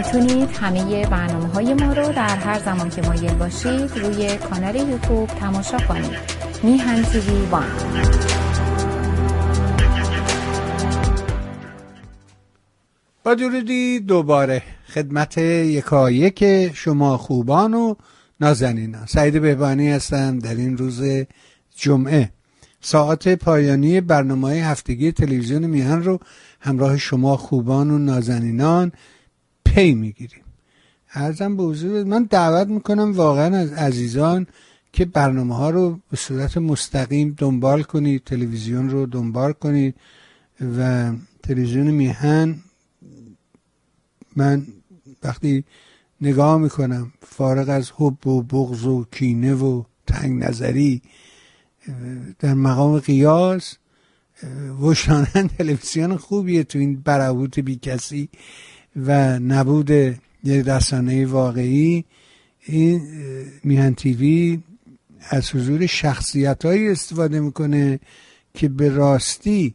می‌تونید همه برنامه های ما رو در هر زمان که مایل باشید روی کانال یوتیوب تماشا کنید. میهن تیوی وان. با درودی دوباره خدمت یکایک شما خوبان و نازنینان. سعید بهبانی هستم در این روز جمعه. ساعت پایانی برنامه هفتگی تلویزیون میهن رو همراه شما خوبان و نازنینان پی می‌گیریم. ارزم به حضور من دعوت می‌کنم واقعا از عزیزان که برنامه ها رو به صورت مستقیم دنبال کنید تلویزیون رو دنبال کنید و تلویزیون میهن من وقتی نگاه می‌کنم فارغ از حب و بغض و کینه و تنگ نظری در مقام قیاس وشانن تلویزیون خوبیه تو این برهوت بی کسی و نبود یک رسانه واقعی این میهن تیوی از حضور شخصیت استفاده می‌کنه که به راستی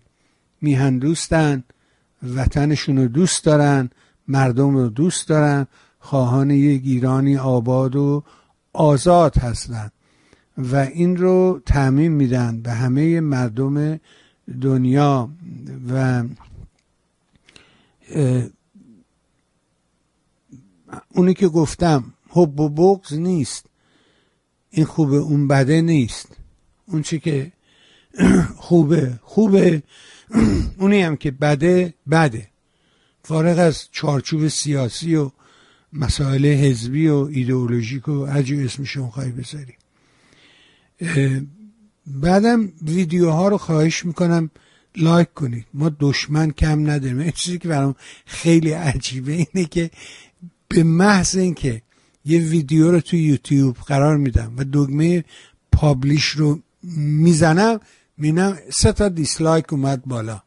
میهن دوستن وطنشون رو دوست دارن مردم رو دوست دارن خواهان یک ایرانی آباد و آزاد هستند و این رو تعمین میدن به همه مردم دنیا و اونی که گفتم حب و بغز نیست. این خوبه اون بده نیست. اون چی که خوبه خوبه. اونی هم که بده بده. فارغ از چارچوب سیاسی و مسائل حزبی و ایدئولوژیک و هرجور اسمشون خواهی بذاری. بعدم ویدیوها رو خواهش می‌کنم لایک کنید. ما دشمن کم نداریم. این چیزی که برام خیلی عجیبه اینه که به محض اینکه یه ویدیو رو تو یوتیوب قرار میدم و دگمه publish رو می‌زنم می‌بینم سه تا dislike اومد بالا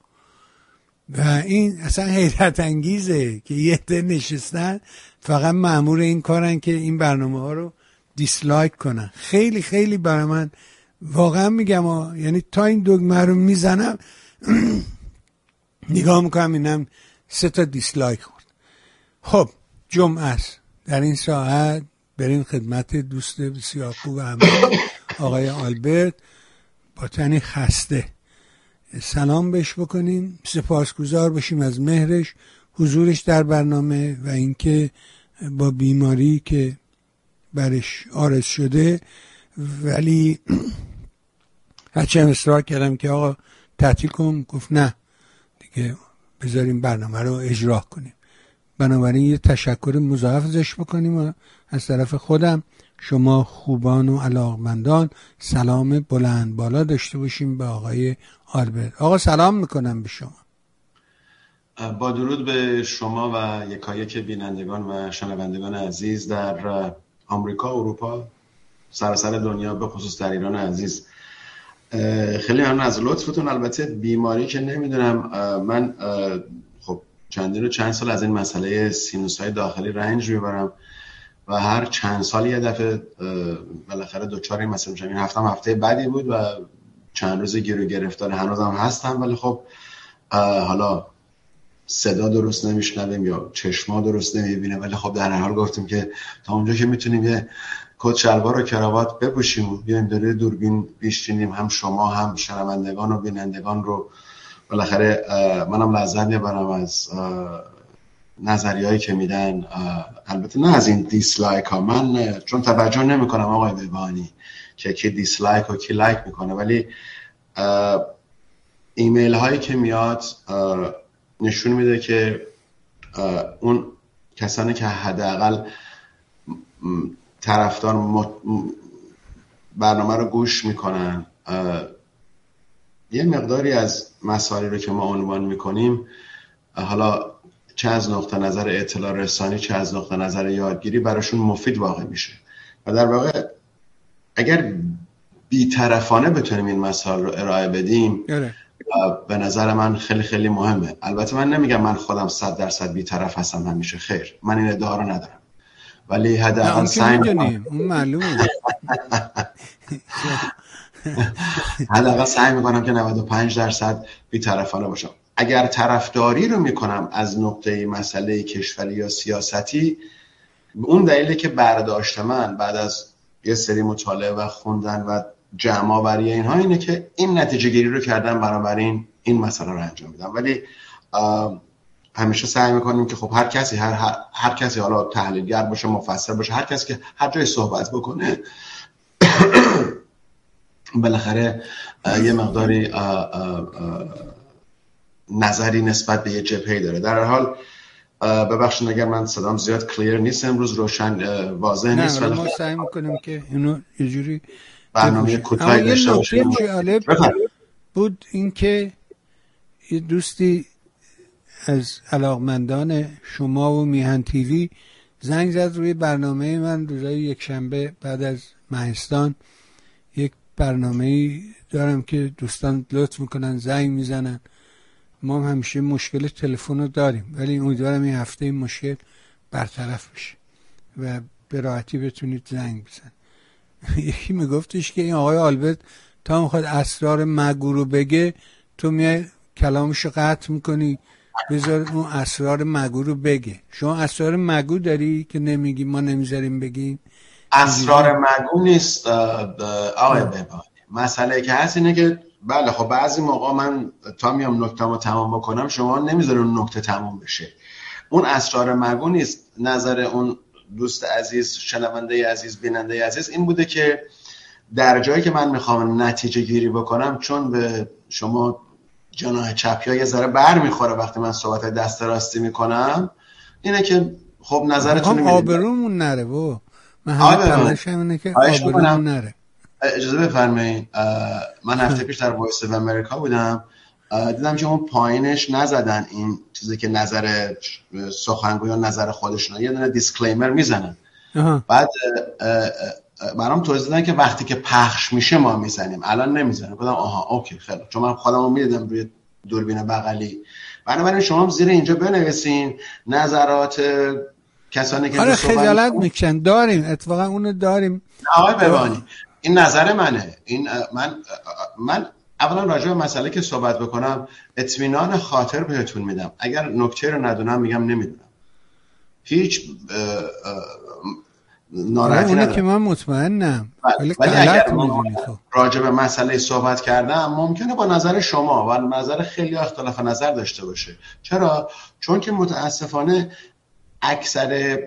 و این اصلا حیرت انگیزه که یه ده نشستن فقط معمور این کارن که این برنامه ها رو دیسلایک کنن خیلی خیلی برای من واقعا میگم ها. یعنی تا این دگمه رو می‌زنم نگاه می‌کنم اینم سه تا دیسلایک خورد خب جمعه است. در این ساعت بریم خدمت دوست بسیار خوب همه آقای آلبرت با تنی خسته. سلام بهش بکنیم. سپاسگزار باشیم از مهرش حضورش در برنامه و اینکه با بیماری که برش آرز شده. ولی هرچه هم اصرار کردم که آقا تعطیل کن. گفت نه. دیگه بذاریم برنامه رو اجرا کنیم. بنابراین یه تشکر مضاعف ازش بکنیم از طرف خودم شما خوبان و علاقمندان سلام بلند بالا داشته باشیم به آقای آلبرت. آقا سلام می‌کنم به شما. با درود به شما و یکایک بینندگان و شنوندگان عزیز در آمریکا اروپا سراسر دنیا به خصوص در ایران عزیز. خیلی ممنون از لطفتون. البته بیماری که نمی‌دونم من چندین و چند سال از این مسئله سینوس های داخلی رنج می‌برم و هر چند سال یه دفعه بالاخره دوچار این مسئله میشم. این هفته هفته بدی بود و چند روز گیرو گرفتار هنوزم هستم ولی خب حالا صدا درست نمیشنویم یا چشما درست نمی‌بینه ولی خب در حال گفتیم که تا اونجا که می‌تونیم یه کت شلوار و کراوات بپوشیم و بیایم داره دوربین بیشتینیم هم شما هم شنوندگان و بینندگان رو بالاخره منم لذت می‌برم از نظریهایی که میدن. البته نه از این dislike ها من چون توجه نمی کنم آقای ببانی که کی dislike و کی like می‌کنه ولی ایمیل هایی که میاد نشون میده که اون کسانی که حداقل طرفدار برنامه رو گوش می‌کنن یه مقداری از مسائلی رو که ما عنوان می‌کنیم حالا چه از نقطه نظر اطلاع رسانی چه از نقطه نظر یادگیری براشون مفید واقع میشه. و در واقع اگر بیطرفانه بتونیم این مسائل رو ارائه بدیم اره. به نظر من خیلی خیلی مهمه. البته من نمیگم من خودم صد درصد بیطرف هستم همیشه خیر. من این ادعا رو ندارم. ولی حداقل سعی معلومه. حداقل سعی می‌کنم که 95 درصد بیطرفانه باشم. اگر طرفداری رو می‌کنم از نقطه مسئله کشوری یا سیاستی اون دلیلی که برداشت من بعد از یه سری مطالعه و خوندن و جمع آوری اینها اینه که این نتیجه گیری رو کردن بنابراین این مسئله رو انجام میدم. ولی همیشه سعی می‌کنیم که خب هر کسی هر, هر, هر کسی حالا تحلیلگر باشه مفسر باشه هر کسی که هر جای صحبت بکنه بالاخره یه مقداری نظری نسبت به یه جبهه داره. در حال ببخشید اگر من صدام زیاد کلیر نیست امروز روشن واضح نیست ولی ما سعی می‌کنیم که اینو یه جوری برنامه کوتاهی داشته باشیم. جالب بود اینکه یه دوستی از علاقمندان شما و میهن تیوی زنگ زد روی برنامه من روزای یک شنبه بعد از مهستان. برنامه دارم که دوستان لطف می‌کنن زنگ می‌زنن. ما هم همیشه مشکل تلفن رو داریم ولی امیدوارم این هفته این مشکل برطرف بشه و به راحتی بتونید زنگ بزن یکی میگفتش که این آقای آلبرت تا می‌خواد اسرار مگو رو بگه تو میای کلامش رو قطع می‌کنی بذار اون اسرار مگو رو بگه. شما اسرار مگو داری که نمیگی ما نمی‌ذاریم بگیم؟ اسرار مگو نیست آقای ببانی مسئله که هست اینه که بله خب بعضی موقع من تا میام نکته ما تمام بکنم شما نمی‌ذاره اون نکته تمام بشه. اون اسرار مگو نیست. نظر اون دوست عزیز شنونده عزیز بیننده عزیز این بوده که در جایی که من می‌خوام نتیجه گیری بکنم چون به شما جناح چپی ها یه ذره بر می‌خوره وقتی من صحبت دست راستی می‌کنم اینه که خب نظرتون آبرومون نره بو من همه اینه که نره. اجازه بفرمایید. من هفته پیش در Voice of America بودم. دیدم که اون پایینش نزدن این چیزی که نظر سخنگویان نظر خودشون یه دونه disclaimer می‌زنن. بعد برام توضیح دادن که وقتی که پخش میشه ما می‌زنیم. الان نمی‌زنیم گفتم آها okay خیلی چون من خودم رو می‌دیدم روی دوربین بغلی. بنابراین شما زیر اینجا بنویسین نظرات کسانی که آره خجالت می‌کشن. داریم اتفاقا اونو داریم. آقای ببانی این نظر منه. این من من اولا راجع به مسئله که صحبت بکنم اطمینان خاطر بهتون میدم. اگر نکته رو ندونم میگم نمی‌دونم. هیچ ناراحتی ندارم. که من مطمئنم. ولی, ولی اگر خب. راجع به مسئله صحبت کردم ممکنه با نظر شما و نظر خیلی اختلاف نظر داشته باشه. چرا؟ چون که متاسفانه اکثر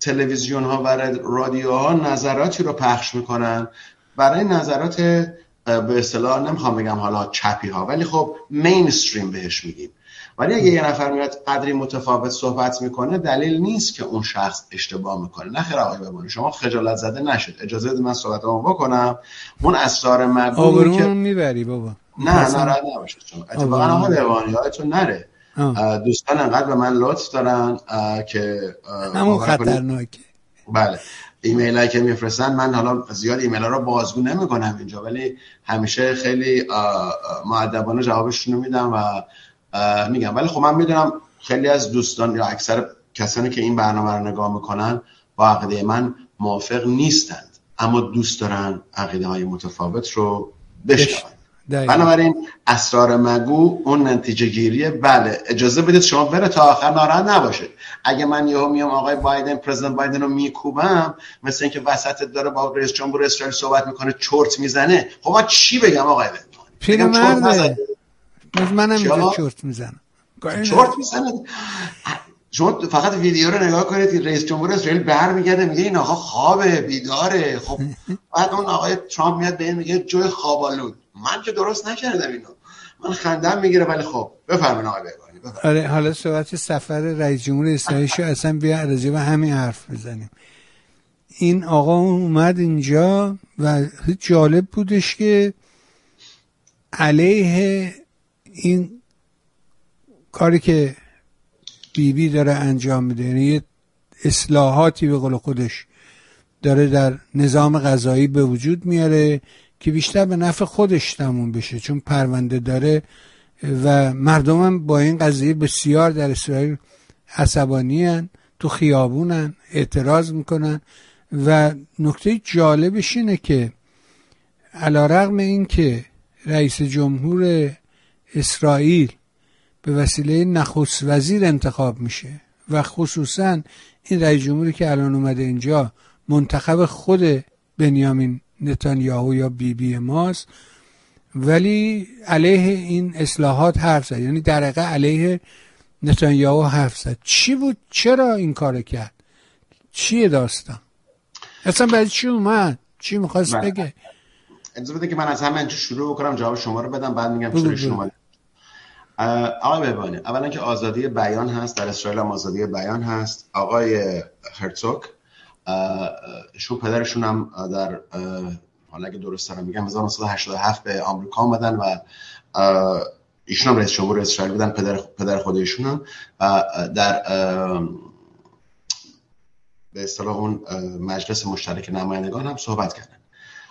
تلویزیون ها و رادیو ها نظراتی رو پخش می‌کنن. برای نظرات به اصطلاح نمی‌خوام بگم حالا چپی ها ولی خب مینستریم بهش میگیم. ولی اگه یه نفر میاد قدری متفاوت صحبت می‌کنه دلیل نیست که اون شخص اشتباه می‌کنه. نه خیر آقای بمونه شما خجالت زده نشد اجازه بده من صحبتمو بکنم. اون اسرار مگو که می‌بری بابا. نه ناراحت نباشید چون. اتفاقا آقای بمانی یادتون نره. دوستان انقدر به من لطف دارن که همون خطرناکه. بله. ایمیل هایی که میفرستن من حالا زیاد ایمیل ها رو بازگو نمی کنم اینجا ولی همیشه خیلی معدبانه جوابشون رو میدم و میگم. ولی خب من می‌دونم خیلی از دوستان یا اکثر کسانی که این برنامه رو نگاه می‌کنن با عقیده من موافق نیستند. اما دوست دارن عقیده های متفاوت رو بشنون. بنابراین اسرار مگو اون نتیجه گیریه بله. اجازه بدید شما بره تا آخر ناراحت نباشید. اگه من یهو میام آقای بایدن پرزیدنت بایدن رو میکوبم مثل اینکه وسط داره با رئیس جمهور اسرائیل صحبت می‌کنه چرت می‌زنه. خب من چی بگم آقای پیرمرده منم اینجا چرت می‌زنم چرت می‌زنه. شما فقط ویدیو رو نگاه کنید که رئیس جمهور اسرائیل برمیگرده میگه این آقا خوابه بیداره. خب بعد اون آقای ترامپ میاد به این میگه جوی خوابالود. من که درست نکردم اینو. من خندم می‌گیره ولی خب بفرمایید آقای بگانی آره حالا صحبت سفر رئیس جمهور اسرائیل شو اصلا بیا راجع به همین حرف بزنیم. این آقا اومد اینجا و جالب بودش که علیه این کاری که بیبی بی داره انجام میده یعنی اصلاحاتی به قول خودش داره در نظام غذایی به وجود میاره. که بیشتر به نفع خودش تموم بشه چون پرونده داره و مردم با این قضیه بسیار در اسرائیل عصبانی هن. تو خیابونن اعتراض می‌کنن و نکته جالبش اینه که علا رقم این که رئیس جمهور اسرائیل به وسیله نخست وزیر انتخاب میشه و خصوصا این رئیس جمهوری که الان اومده اینجا منتخب خود بنیامین نتانیاهو یا بی بی ماست. ولی علیه این اصلاحات حرف زد. یعنی در علیه نتانیاهو حرف زد. چی بود؟ چرا این کار کرد؟ چیه داستان؟ اصلا برای چی اومد؟ چی می‌خواست. بگه؟ اجازه بده که من از همه شروع کنم جواب شما رو بدم بعد میگم چرا شما آقای بهبانی اولا که آزادی بیان هست در اسرائیل هم آزادی بیان هست. آقای هرتوک شو پدرشون هم در حالا اگه درست دارم میگم 1987 به آمریکا آمدن و ایشون هم رئیس جمهور اسرائیل بودن پدر پدر خود هم. و در به اصطلاح اون مجلس مشترک نمایندگان هم صحبت کردن.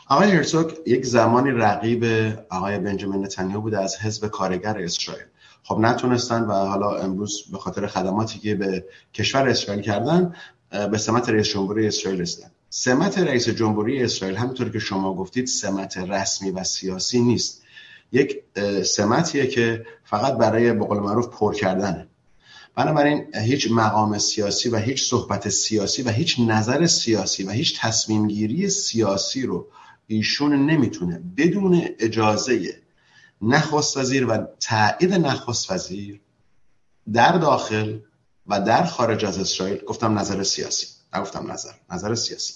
آقای هرسوک یک زمانی رقیب آقای بنجامین نتانیاهو بوده از حزب کارگر اسرائیل. خب نتونستن و حالا امروز به خاطر خدماتی که به کشور اسرائیل کردن به سمت رئیس جمهوری اسرائیل رسیدن. سمت رئیس جمهوری اسرائیل همونطور که شما گفتید سمت رسمی و سیاسی نیست. یک سمتیه که فقط برای به قول معروف پر کردنه. بنابراین هیچ مقام سیاسی و هیچ صحبت سیاسی و هیچ نظر سیاسی و هیچ تصمیم گیری سیاسی رو ایشون نمی‌تونه بدون اجازه نخست وزیر و تایید نخست وزیر در داخل و در خارج از اسرائیل گفتم نظر سیاسی. نگفتم نظر نظر سیاسی.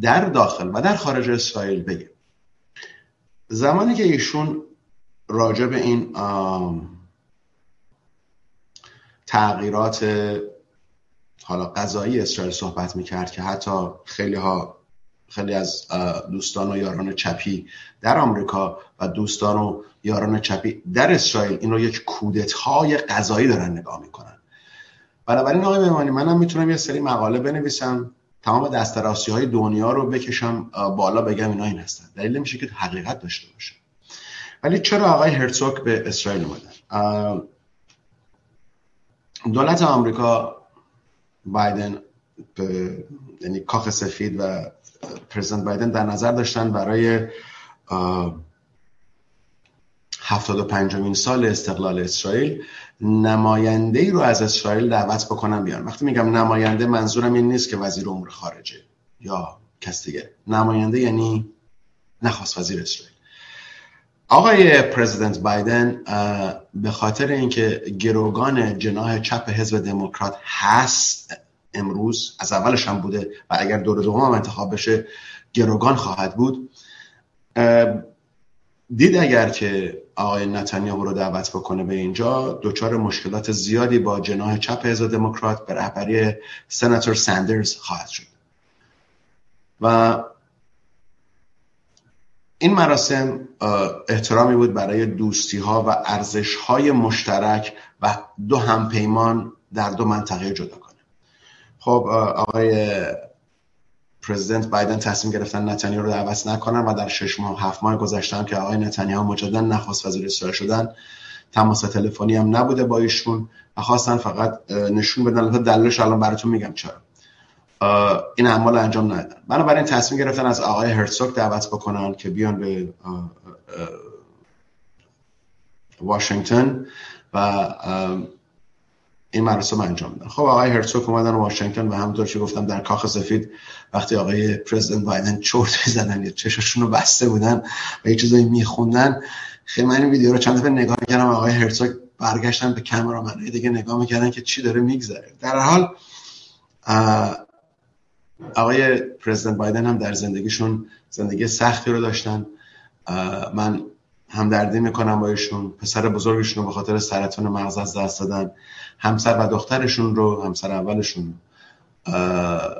در داخل و در خارج اسرائیل بگه زمانی که ایشون راجع به این تغییرات حالا قضایی اسرائیل صحبت می‌کرد که حتی خیلی ها خیلی از دوستان و یاران چپی در آمریکا و دوستان و یاران چپی در اسرائیل این رو یک کودت های قضایی دارن نگاه می‌کنن. بنابراین آقای مهمانی منم می‌تونم یه سری مقاله بنویسم تمام دستراسی های دنیا رو بکشم بالا بگم اینا این هستن. دلیل میشه که حقیقت داشته باشه. ولی چرا آقای هرتوک به اسرائیل اومدن؟ دولت آمریکا بایدن یعنی کاخ سفید و پرزیدنت بایدن در نظر داشتن برای هفتاد و پنجمین سال استقلال اسرائیل. نماینده ای رو از اسرائیل دعوت بکنم بیان. وقتی میگم نماینده منظورم این نیست که وزیر امور خارجه یا کس دیگه. نماینده یعنی نخواست وزیر اسرائیل. آقای پرزیدنت بایدن به خاطر اینکه گروگان جناح چپ حزب دموکرات هست امروز از اولش هم بوده و اگر دور دوم هم انتخاب بشه گروگان خواهد بود. دید اگر که آقای نتانیاهو رو دعوت بکنه به اینجا دچار مشکلات زیادی با جناح چپ حزب دموکرات به رهبری سناتور سندرز خواهد شد. و این مراسم احترامی بود برای دوستی ها و ارزش های مشترک و دو همپیمان در دو منطقه جدا کنه. خب آقای پرزیدنت بایدن تصمیم گرفتن نتانیاهو رو دعوت نکنن و در شش ماه هفت ماه گذشته که آقای نتانیاهو مجددا نخواست وزیر اسرائیل شدن تماس تلفنی هم نبوده با ایشون و خواستن فقط نشون بدن. دلیلش الان براتون میگم چرا. این اعمال انجام ندادن. بنابراین تصمیم گرفتن از آقای هرتسوک دعوت بکنن که بیان به واشنگتن و این مراسم انجام میدن خب آقای هرتسوک اومدن واشنگتن و همونطور که گفتم در کاخ سفید وقتی آقای پرزیدنت بایدن چرت زدن یا چشاشون رو بسته بودن و یه چیزایی میخوندن خیلی من این ویدیو رو چند دفعه نگاه می‌کردم آقای هرتسوک برگشتن به کامرامنای دیگه نگاه می‌کردن که چی داره میگذره. در حال آقای پرزیدنت بایدن هم در زندگیشون زندگی سختی رو داشتن. من همدردی می‌کنم با ایشون. پسر بزرگشون رو به خاطر سرطان مغز از دست دادن. همسر و دخترشون رو همسر اولشون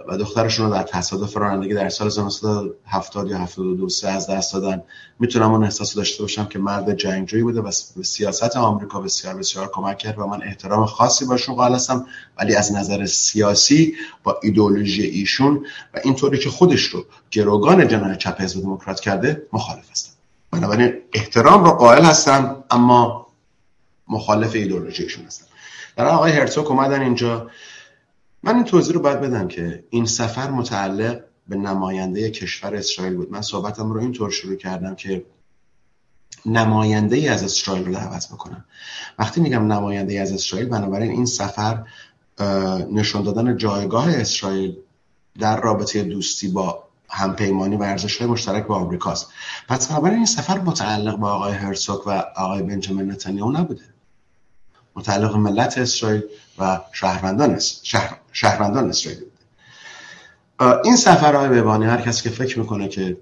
و دخترشون رو در تصادف رانندگی در سال 1970 یا 72 سه از دست دادن. می‌تونم اون احساس داشته باشم که مرد جنگجویی بوده و سیاست آمریکا بسیار بسیار کمک کرد و من احترام خاصی باشون قائل هستم ولی از نظر سیاسی با ایدئولوژی ایشون و اینطوری که خودش رو گروگان جناح چپ حزب دموکرات کرده مخالف هستم. بنابراین احترام رو قائل هستم اما مخالف ایدئولوژی ایشون هستم. در آقای هرتوک اومدن اینجا. من این توضیح رو باید بدم که این سفر متعلق به نماینده کشور اسرائیل بود. من صحبتم رو اینطور شروع کردم که نماینده ای از اسرائیل رو دعوت می‌کنن وقتی میگم نماینده ای از اسرائیل بنابراین این سفر نشان دادن جایگاه اسرائیل در رابطه دوستی با همپیمانی و های مشترک با آمریکاست. پس بنابراین این سفر متعلق با آقای هرسوک و آقای بنجامین نتانیاهو نبوده. متعلق ملت اسرائیل و شهروندان شهر... شهروندان اسرائیل. بوده این سفر های ببانی هر کسی که فکر می‌کنه که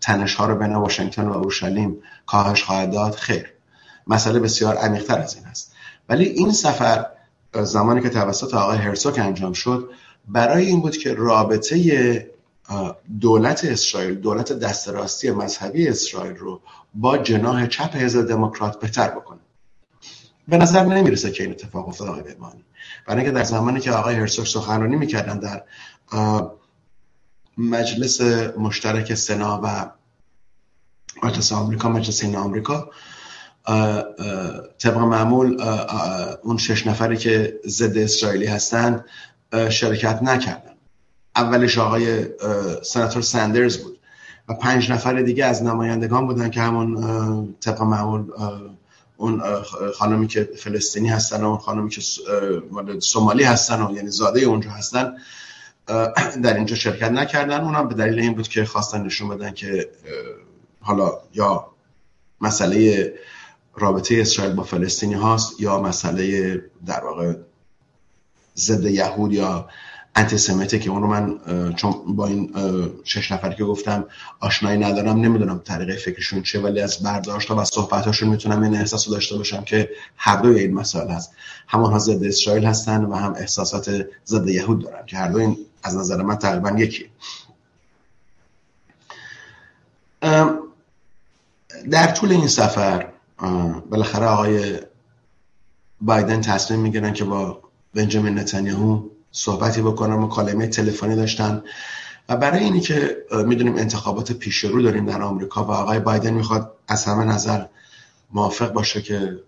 تنش ها رو بین واشنگتن و اورشلیم کاهش خواهد داد خیر. مسئله بسیار عمیق‌تر از این است ولی این سفر زمانی که توسط آقای هرسوک انجام شد برای این بود که رابطه دولت اسرائیل دولت دست راستی مذهبی اسرائیل رو با جناح چپ حزب دموکرات بهتر بکنه. به نظر نمی‌رسه که این اتفاق افتاد آقای بهبانی برای اینکه در زمانی که آقای هرسوک سخنرانی می‌کردن در مجلس مشترک سنا و مجلس آمریکا مجلس این آمریکا طبق معمول اون شش نفری که ضد اسرائیلی هستند شرکت نکردن. اولش آقای سناتور سندرز بود و پنج نفر دیگه از نمایندگان بودن که همون طبق معمول اون خانمی که فلسطینی هستن و اون خانمی که سومالی هستن و یعنی زاده اونجا هستن در اینجا شرکت نکردن. اونم به دلیل این بود که خواستن نشون بدن که حالا یا مسئله رابطه اسرائیل با فلسطینی هاست یا مسئله در واقع ضد یهود یا انتیسمیته که اون رو من چون با این شش نفر که گفتم آشنایی ندارم نمی‌دونم طریقه فکرشون چه ولی از برداشت و صحبتاشون می‌تونم این احساس رو داشته باشم که هر دوی این مسائل هست. همونها ضد اسرائیل هستن و هم احساسات ضد یهود دارن که هر دو این از نظر من تقریبا یکی. در طول این سفر بالاخره آقای بایدن تصمیم می‌گیرن که با بنجامین نتانیاهو صحبتی بکنن مکالمه تلفنی داشتن. و برای اینی که می‌دونیم انتخابات پیش رو داریم در آمریکا و آقای بایدن می‌خواد از همه نظر موافق باشه که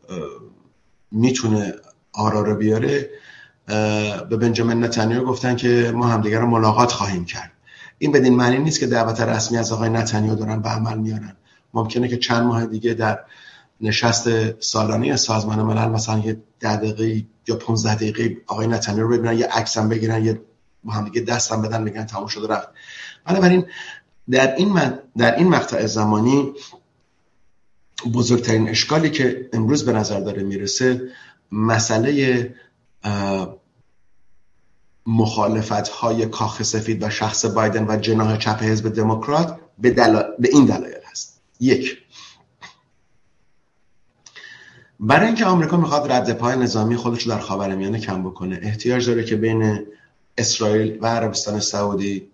می‌تونه آرا رو بیاره. به بنجامین نتانیاهو گفتن که ما همدیگر رو ملاقات خواهیم کرد. این بدین معنی نیست که دعوت رسمی از آقای نتانیاهو دارن به عمل میارن. ممکنه که چند ماه دیگه در نشست سالانه سازمان ملل مثلا یه دقیقه یا 15 دقیقه آقای نتانیاهو رو ببینن عکس هم بگیرن یه با هم دیگه دستم بدن بگن تموم شده رفت. بنابراین در این من در این مقطع زمانی بزرگترین اشکالی که امروز به نظر داره می‌رسه مسئله مخالفت های کاخ سفید و شخص بایدن و جناح چپ حزب دموکرات به, به این دلایل هست. یک برای اینکه آمریکا می‌خواد رد پای نظامی خودش در خاورمیانه کم بکنه احتیاج داره که بین اسرائیل و عربستان سعودی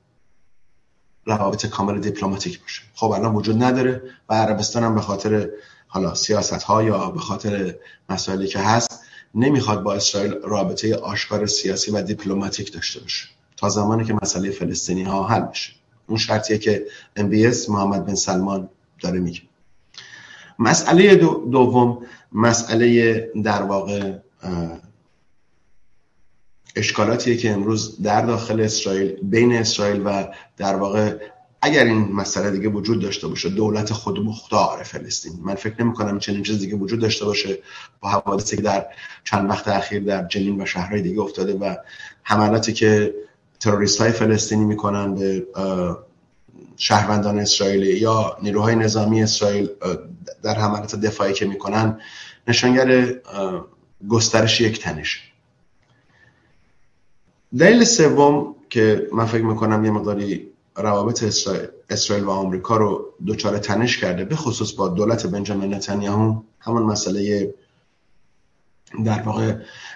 روابط کامل دیپلماتیک باشه. خب الان وجود نداره و عربستان هم به خاطر حالا سیاست ها یا به خاطر مسائلی که هست نمی‌خواد با اسرائیل رابطه آشکار سیاسی و دیپلماتیک داشته باشه تا زمانی که مسئله فلسطینی ها حل بشه. اون شرطیه که MBS محمد بن سلمان داره میگه. مسئله دوم مسئله در واقع اشکالاتیه که امروز در داخل اسرائیل بین اسرائیل و در واقع اگر این مسئله دیگه وجود داشته باشه دولت خود مختار فلسطین. من فکر نمی کنم چنین چیز دیگه وجود داشته باشه با حوادثی که در چند وقت اخیر در جنین و شهرهای دیگه افتاده و حملاتی که تروریست های فلسطینی می‌کنن به شهروندان اسرائیلی یا نیروهای نظامی اسرائیل در حملات دفاعی که می‌کنن نشانگر گسترش یک تنش دلیل سوم که من فکر می‌کنم یه مقداری روابط اسرائیل و آمریکا رو دچار تنش کرده به خصوص با دولت بنجامین نتانیاهو همون مسئله در واقع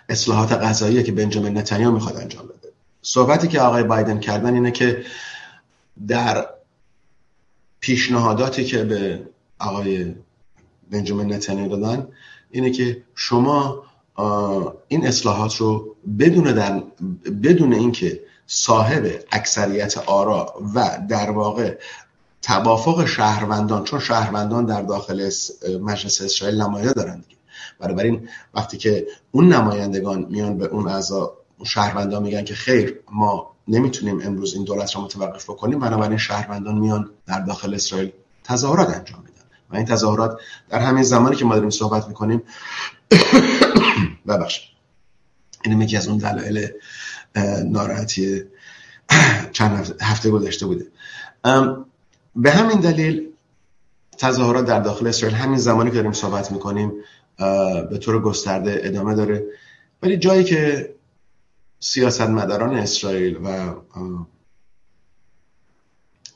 اصلاحات غذایی که بنجامین نتانیاهو می‌خواد انجام بده. صحبتی که آقای بایدن کردن اینه که در پیشنهاداتی که به آقای بنجامین نتانیاهو دادن اینه که شما این اصلاحات رو بدون در بدون اینکه صاحب اکثریت آرا و در واقع توافق شهروندان چون شهروندان در داخل مجلس اسرائیل نماینده دارند دیگه. بنابراین وقتی که اون نمایندگان میان به اون اعضا شهروندان میگن که خیر ما نمی‌تونیم امروز این دولت رو متوقف بکنیم بنابراین شهروندان میان در داخل اسرائیل تظاهرات انجام میدن. و این تظاهرات در همین زمانی که ما داریم صحبت می‌کنیم ببخش این یکی از اون دلایل ناراحتی چند هفته گذشته بوده. به همین دلیل تظاهرات در داخل اسرائیل همین زمانی که داریم صحبت می‌کنیم به طور گسترده ادامه داره. ولی جایی که سیاستمداران اسرائیل و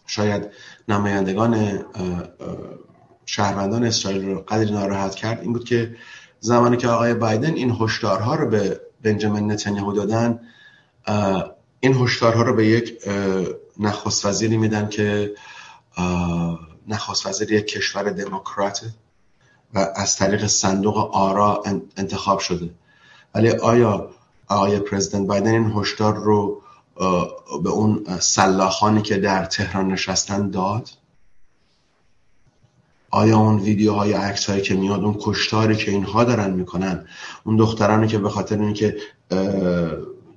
شاید نمایندگان شهروندان اسرائیل رو قدری ناراحت کرد این بود که زمانی که آقای بایدن این هشدارها رو به بنجامین نتانیاهو دادن این هشدارها رو به یک نخست وزیری میدن که نخست وزیر یک کشور دموکرات و از طریق صندوق آرا انتخاب شده. ولی آیا آقای پرزیدنت بایدن این هشدار رو به اون سلاخانی که در تهران نشستن داد؟ آیا اون ویدیوهای عکس هایی که میاد اون کشتاری که اینها دارن می‌کنن اون دخترانی که به خاطر اینکه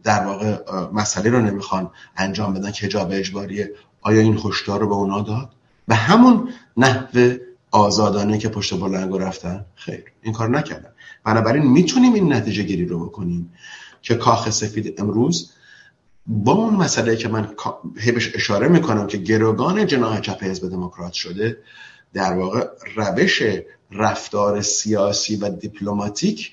در واقع مسئله رو نمی‌خوان انجام بدن که حجاب اجباریه آیا این هشدار رو به اونا داد؟ به همون نحو آزادانه که پشت بلنگو رفتن؟ خیر این کار نکردن. بنابراین می‌تونیم این نتیجه گیری رو بکنیم. که کاخ سفید امروز با اون مسئله که من بهش اشاره می‌کنم که گروگان جناح چپ حزب دموکرات شده در واقع روش رفتار سیاسی و دیپلماتیک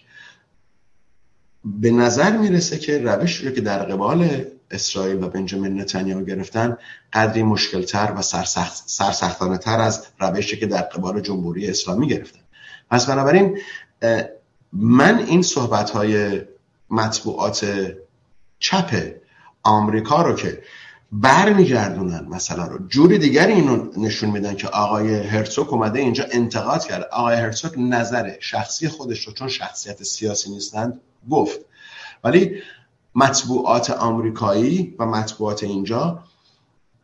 به نظر می‌رسه که روش رو که در قبال اسرائیل و بنجامین نتانیاهو گرفتن قدری مشکلتر و سرسخت، سرسختانه تر از روشی که در قبال جمهوری اسلامی گرفتن. پس بنابراین من این صحبت های مطبوعات چپ آمریکا رو که برمیگردونن مثلا رو. جوری دیگری اینو نشون میدن که آقای هرتوک اومده اینجا انتقاد کرد آقای هرتوک نظر شخصی خودش رو چون شخصیت سیاسی نیستند گفت. ولی مطبوعات آمریکایی و مطبوعات اینجا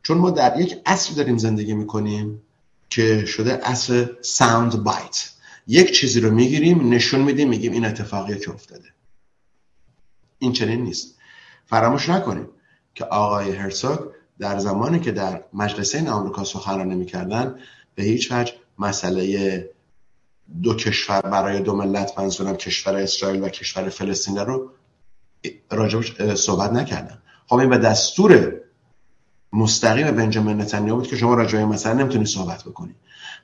چون ما در یک عصر داریم زندگی می‌کنیم که شده عصر ساوند بایت یک چیزی رو می‌گیریم نشون میدیم میگیم این اتفاقیه که افتاده. این چنین نیست. فراموش نکنیم که آقای هرسوگ در زمانی که در مجلسین آمریکا سخنرانی می‌کردن به هیچ وجه مسئله دو کشور برای دو ملت منظورم کشور اسرائیل و کشور فلسطین رو راجبش صحبت نکردن. خب این به دستور مستقیم بنجامین نتانیاهو بود که شما راجع مثلا نمی‌تونید صحبت بکنید.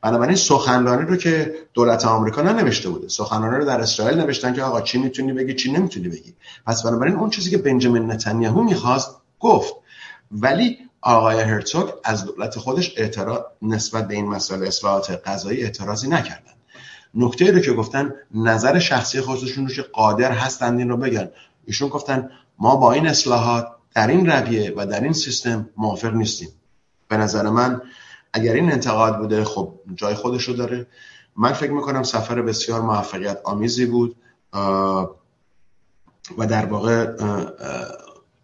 بنابراین سخنرانی رو که دولت آمریکا ننوشته بوده سخنرانی رو در اسرائیل نوشتن که آقا چی می‌تونی بگی چی نمی‌تونی بگی؟ پس بنابراین اون چیزی که بنجامین نتانیاهو می‌خواست گفت. ولی آقای هرتوگ از دولت خودش اعتراض نسبت به این مسئله اصلاحات قضایی اعتراضی نکردن. نکته رو که گفتن نظر شخصی خودشون رو که قادر هستند این رو بگن. ایشون گفتن ما با این اصلاحات در این رویه و در این سیستم موافق نیستیم. به نظر من اگر این انتقاد بوده خب جای خودش رو داره. من فکر می‌کنم سفر بسیار موفقیت آمیزی بود و در واقع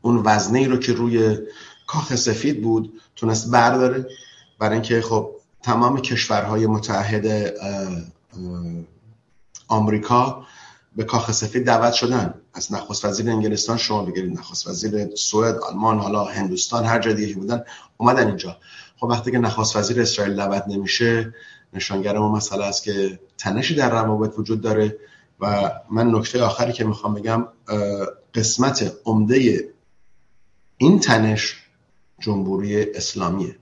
اون وزنه ای رو که روی کاخ سفید بود تونست برداره. برای اینکه خب تمام کشورهای متحد آمریکا به کاخ سفید دعوت شدن. از نخست وزیر انگلستان شما بگیرید. نخست وزیر سوئد آلمان حالا هندوستان هر جای دیگه بودن اومدن اینجا. خب وقتی که نخست وزیر اسرائیل دعوت نمیشه نشانگر ما مسئله است که تنشی در روابط وجود داره و من نکته آخری که می‌خوام بگم قسمت عمده این تنش جمهوری اسلامیه.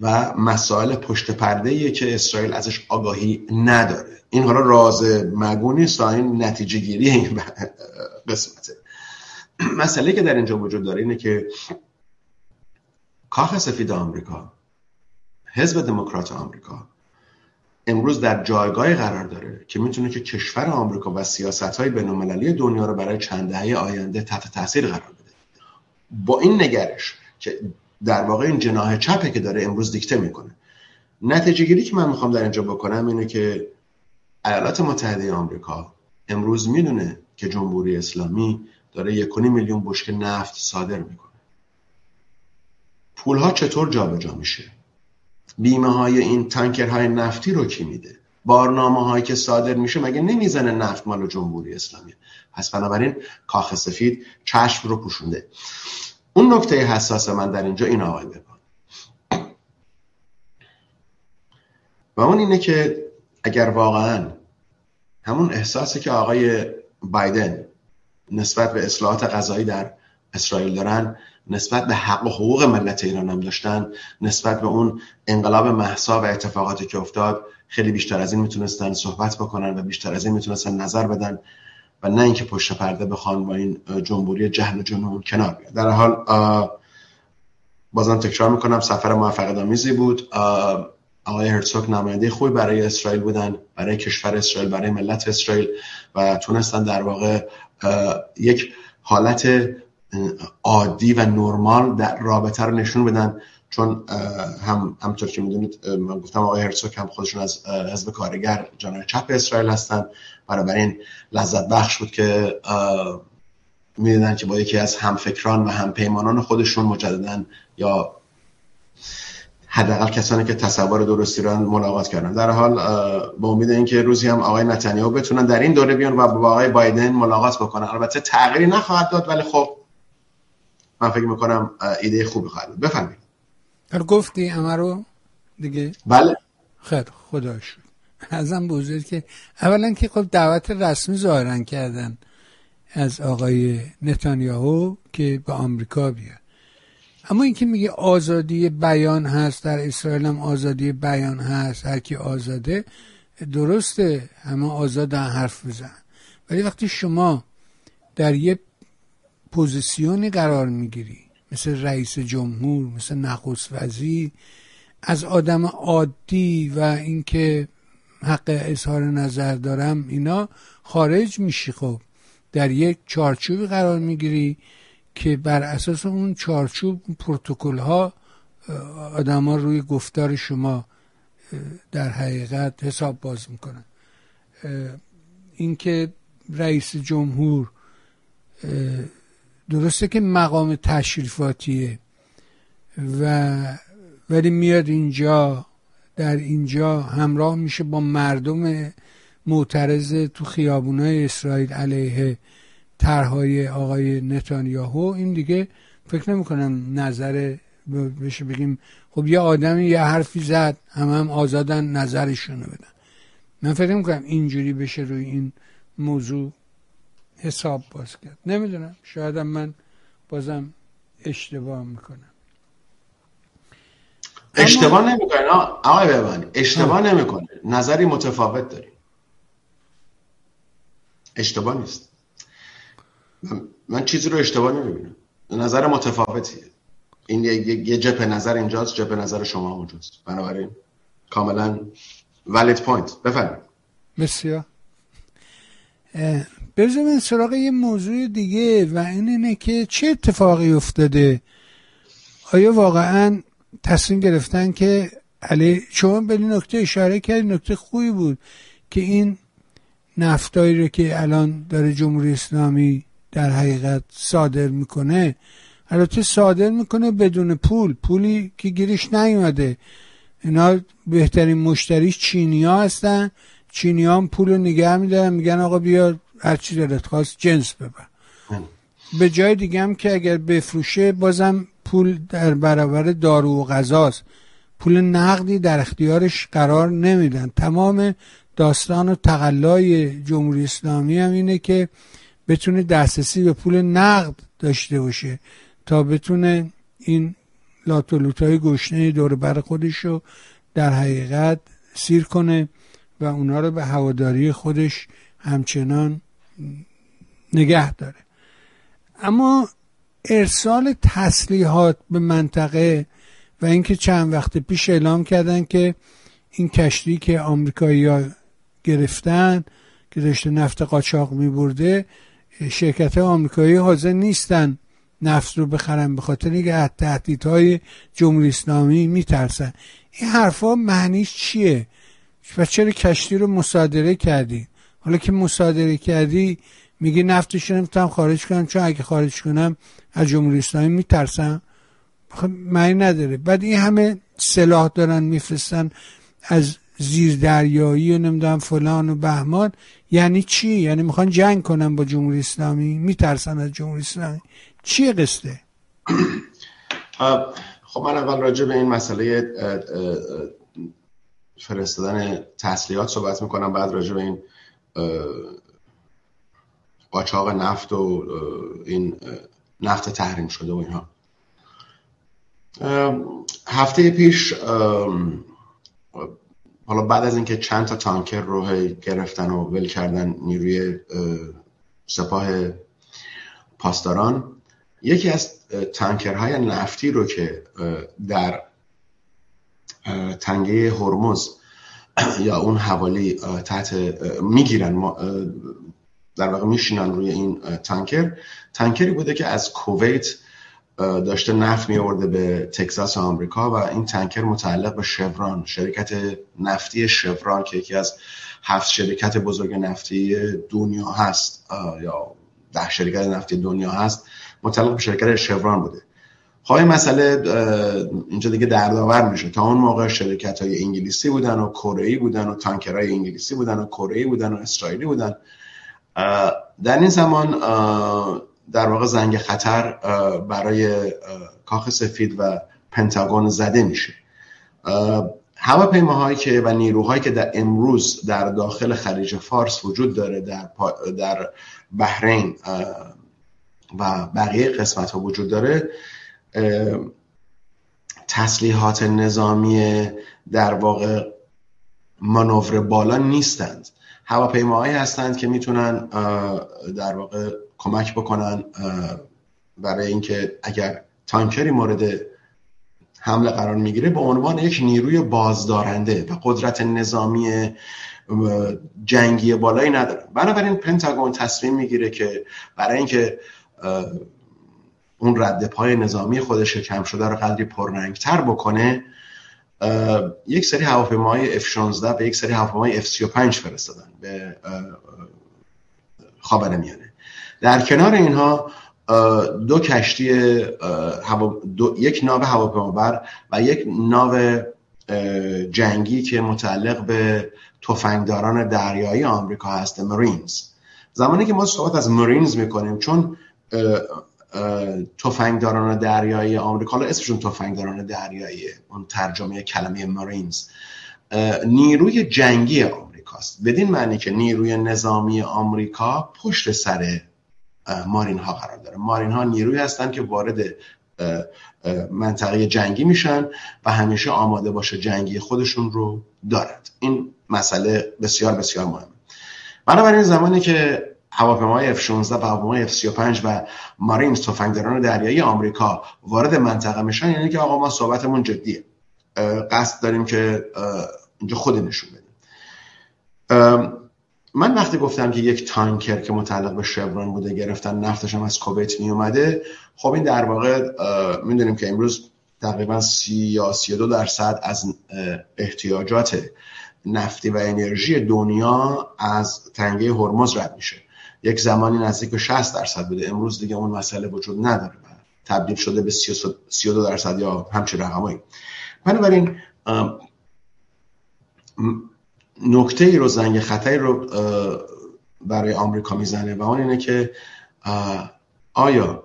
و مسائل پشت پرده که اسرائیل ازش آگاهی نداره. این حالا راز مگو نیست این نتیجه گیری این قسمته. مسئله که در اینجا وجود داره اینه که کاخ سفید آمریکا حزب دموکرات آمریکا امروز در جایگاه قرار داره که می‌تونه که کشور آمریکا و سیاست های بین دنیا رو برای چند دهه آینده تحت تاثیر قرار بده. با این نگرش که در واقع این جناح چپه که داره امروز دیکته می‌کنه. نتیجه گیری که من می‌خوام در اینجا بکنم اینه که ایالات متحده آمریکا امروز می‌دونه که جمهوری اسلامی داره یک میلیون بشکه نفت صادر می‌کنه. پول ها چطور جابجا جا میشه؟ بیمه های این تانکرهای نفتی رو کی میده؟ بارنامه هایی که صادر میشه مگه نمی‌زنه نفت مال جمهوری اسلامی؟ پس بنابراین کاخ سفید چشم رو پوشونده. اون نکته حساس من در اینجا این آقای بپان و اون اینه که اگر واقعا همون احساسی که آقای بایدن نسبت به اصلاحات غذایی در اسرائیل دارن نسبت به حق و حقوق ملت ایران هم داشتن نسبت به اون انقلاب محسا و اتفاقاتی که افتاد خیلی بیشتر از این می‌تونستن صحبت بکنن و بیشتر از این می‌تونستن نظر بدن. و نه اینکه پشت پرده بخوان با این جمهوری جهل و جنون کنار بیاد در حال بازم تکرار می‌کنم سفر موفق آمیزی بود آقای هرتسوک نماینده خوبی برای اسرائیل بودن برای کشور اسرائیل برای ملت اسرائیل و تونستن در واقع یک حالت عادی و نرمال در رابطه رو نشون بدن. چون هم همطور که می‌دونید من گفتم آقای هرسوک هم خودشون از حزب کارگر جناح چپ اسرائیل هستن. این لذت بخش بود که می‌دیدن که با یکی از همفکران و همپیمانان خودشون مجددا یا حداقل کسانی که تصور درستی را ملاقات کردن. در حال با امید اینکه روزی هم آقای نتانیاهو بتونن در این دوره بیان و با آقای بایدن ملاقات بکنن. البته تغییری نخواهد داد ولی خب من فکر می‌کنم ایده خوبی خواهد بود. بفرمایید. گفتی همه رو؟ دیگه؟ بله. خیر خدا شد. ازم بزرگ که اولا که خب دعوت رسمی ظاهرا کردن از آقای نتانیاهو که به آمریکا بیاد. اما اینکه میگه آزادی بیان هست در اسرائیل هم آزادی بیان هست هر کی آزاده درسته همه آزاد حرف بزن ولی وقتی شما در یه پوزیسیونی قرار می‌گیری مثل رئیس جمهور مثل نخست وزیر. از آدم عادی و اینکه حق اظهار نظر دارم اینا خارج میشی خب. در یک چارچوبی قرار می‌گیری که بر اساس اون چارچوب پروتکل ها آدما روی گفتار شما در حقیقت حساب باز می‌کنن. اینکه رئیس جمهور درسته که مقام تشریفاتیه و ولی میاد اینجا در اینجا همراه میشه با مردم معترض تو خیابونای اسرائیل علیه طرحهای آقای نتانیاهو. این دیگه فکر نمی کنم نظر بشه بگیم خب یه آدمی یه حرفی زد همه هم آزادن نظرشونو بدن. من فکر نمی کنم اینجوری بشه روی این موضوع. حساب باز کرد. نمی‌دونم. شاید من بازم اشتباه می‌کنم. اشتباه نمی‌کنه. آقای ببانی اشتباه نمی‌کنه. نظری متفاوت داریم. اشتباه نیست. من, چیزی رو اشتباه نمی‌بینم. نظر متفاوتیه. این یه, جبه نظر اینجاست جبه نظر شما اونجاست. بنابراین کاملا valid پوینت بفرمایید. بسیار. برزم سراغ یه موضوع دیگه و این اینه که چه اتفاقی افتاده؟ آیا واقعا تصمیم گرفتن که علی شما به این نکته اشاره کرد نکته خوبی بود که این نفتایی رو که الان داره جمهوری اسلامی در حقیقت صادر می‌کنه. البته صادر می‌کنه بدون پول. پولی که گیرش نیومده. اینا بهترین مشتریش چینی ها هستن. چینی ها هم پول رو نگه میدارن. میگن آقا بیا هر چی دلت خواست جنس ببر. به جای دیگه هم که اگر بفروشه بازم پول در برابر دارو و غذاست. پول نقدی در اختیارش قرار نمیدن. تمام داستان و تقلای جمهوری اسلامی هم اینه که بتونه دسترسی به پول نقد داشته باشه تا بتونه این لاتولوت های گشنه دور بر خودش رو در حقیقت سیر کنه و اونا رو به هواداری خودش همچنان نگه داره. اما ارسال تسلیحات به منطقه و اینکه چند وقت پیش اعلام کردن که این کشتی که آمریکایی ها گرفتن که داشته نفت قاچاق می برده شرکت آمریکایی حاضر نیستن نفت رو بخرن به خاطر اینکه از تهدیدهای جمهوری اسلامی میترسن. این حرفها معنیش چیه؟ و چرا کشتی رو مصادره کردی؟ حالا که مصادره کردی میگی نفتش رو نمی‌تونم خارج کنم چون اگه خارج کنم از جمهوری اسلامی میترسم. خب معنی نداره. بعد این همه سلاح دارن میفرستن از زیر دریایی و نمی‌دونم فلان و بهمان. یعنی چی؟ یعنی می‌خوان جنگ کنن با جمهوری اسلامی؟ میترسن از جمهوری اسلامی؟ چیه قصده خب من اول راجع به این مسئله فرستادن تسلیحات صحبت می‌کنم بعد راجع به این قاچاق نفت و این نفت تحریم شده و اینها. هفته پیش حالا بعد از اینکه چند تا تانکر رو گرفتن و ول کردن نیروی سپاه پاسداران یکی از تانکرهای نفتی رو که در تنگه هرمز یا اون حوالی تحت می‌گیرن. در واقع میشینن روی این تانکر. تانکری بوده که از کویت داشته نفت می آورده به تگزاس آمریکا و این تانکر متعلق به شوران شرکت نفتی شوران که یکی از هفت شرکت بزرگ نفتی دنیا هست یا ده شرکت نفتی دنیا هست متعلق به شرکت شوران بوده. خب مسئله اینجا دیگه دردآور میشه. تا اون موقع شرکت های انگلیسی بودن و کره بودن و تانکرهای انگلیسی بودن و کره بودن و اسرائیلی بودن. در این زمان در واقع زنگ خطر برای کاخ سفید و پنتاگون زده میشه. هواپیماهایی که و نیروهایی که در امروز در داخل خلیج فارس وجود داره در, در بحرین و بقیه قسمت ها وجود داره تسلیحات نظامی در واقع مانور بالا نیستند. هواپیماهایی هستند که می‌تونن در واقع کمک بکنن برای اینکه اگر تانکری مورد حمله قرار می‌گیره به عنوان یک نیروی بازدارنده و قدرت نظامی جنگی بالایی ندارن. بنابراین پنتاگون تصمیم می‌گیره که برای اینکه اون رد پای نظامی خودش کم شده رو قدری پررنگتر بکنه یک سری هواپیماهای F16 و یک سری هواپیماهای F35 فرستادن به خاورمیانه در کنار اینها دو کشتی دو، یک ناو هواپیمابر و یک ناو جنگی که متعلق به تفنگداران دریایی آمریکا هست مرینز زمانی که ما صحبت از مرینز می‌کنیم چون تفنگداران دریایی آمریکا. حالا اسمشون تفنگداران دریایی اون ترجمه کلمه مرینز نیروی جنگی آمریکاست. بدین معنی که نیروی نظامی آمریکا پشت سر مارین ها قرار داره. مارین ها نیروی هستن که وارد منطقه جنگی میشن و همیشه آماده باشه جنگی خودشون رو دارد. این مسئله بسیار بسیار مهمه. بنابراین زمانی که هواپیمای F-16 و هواپیمای F-35 و مارینز تفنگداران دریایی آمریکا وارد منطقه میشن یعنی که آقا ما صحبتمون جدیه. قصد داریم که اینجا خود نشون بدیم. من وقتی گفتم که یک تانکر که متعلق به شوران بوده گرفتن نفتش هم از کویت می اومده خب این در واقع می‌دونیم که امروز تقریبا سی یا سی دو درصد از احتیاجات نفتی و انرژی دنیا از تنگه هرمز رد میشه. یک زمانی نزدیک به 60 درصد بوده. امروز دیگه اون مسئله وجود نداره تبدیل شده به 32 درصد یا همچین رقمایی. بنابراین نکته ای رو زنگ خطری رو برای آمریکا می‌زنه و اون اینه که آیا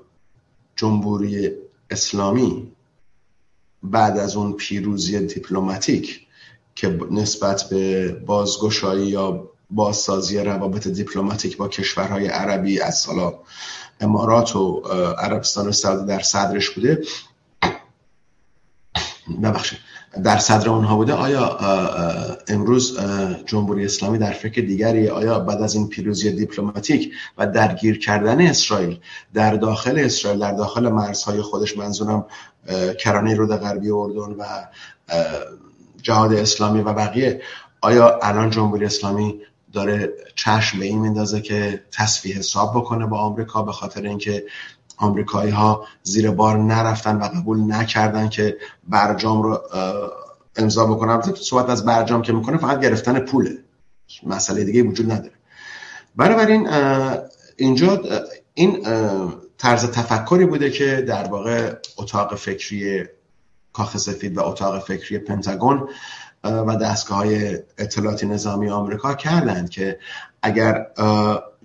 جمهوری اسلامی بعد از اون پیروزی دیپلماتیک که نسبت به بازگشایی یا بازسازی روابط دیپلماتیک با کشورهای عربی از سالا امارات و عربستان سعودی در صدرش بوده. ببخشید در صدر اونها بوده. آیا امروز جمهوری اسلامی در فکر دیگری؟ آیا بعد از این پیروزی دیپلماتیک و درگیر کردن اسرائیل در داخل اسرائیل در داخل مرزهای خودش منظورم کرانه رود غربی اردن و جهاد اسلامی و بقیه آیا الان جمهوری اسلامی داره چشم به این میندازه که تصفیه حساب بکنه با آمریکا به خاطر اینکه آمریکایی ها زیر بار نرفتن و قبول نکردن که برجام رو امضا بکنن صحبت از برجام که می‌کنه فقط گرفتن پوله. مسئله دیگه وجود نداره. بنابراین اینجا این طرز تفکری بوده که در واقع اتاق فکری کاخ سفید و اتاق فکری پنتاگون و دستگاه های اطلاعات نظامی آمریکا کردند که اگر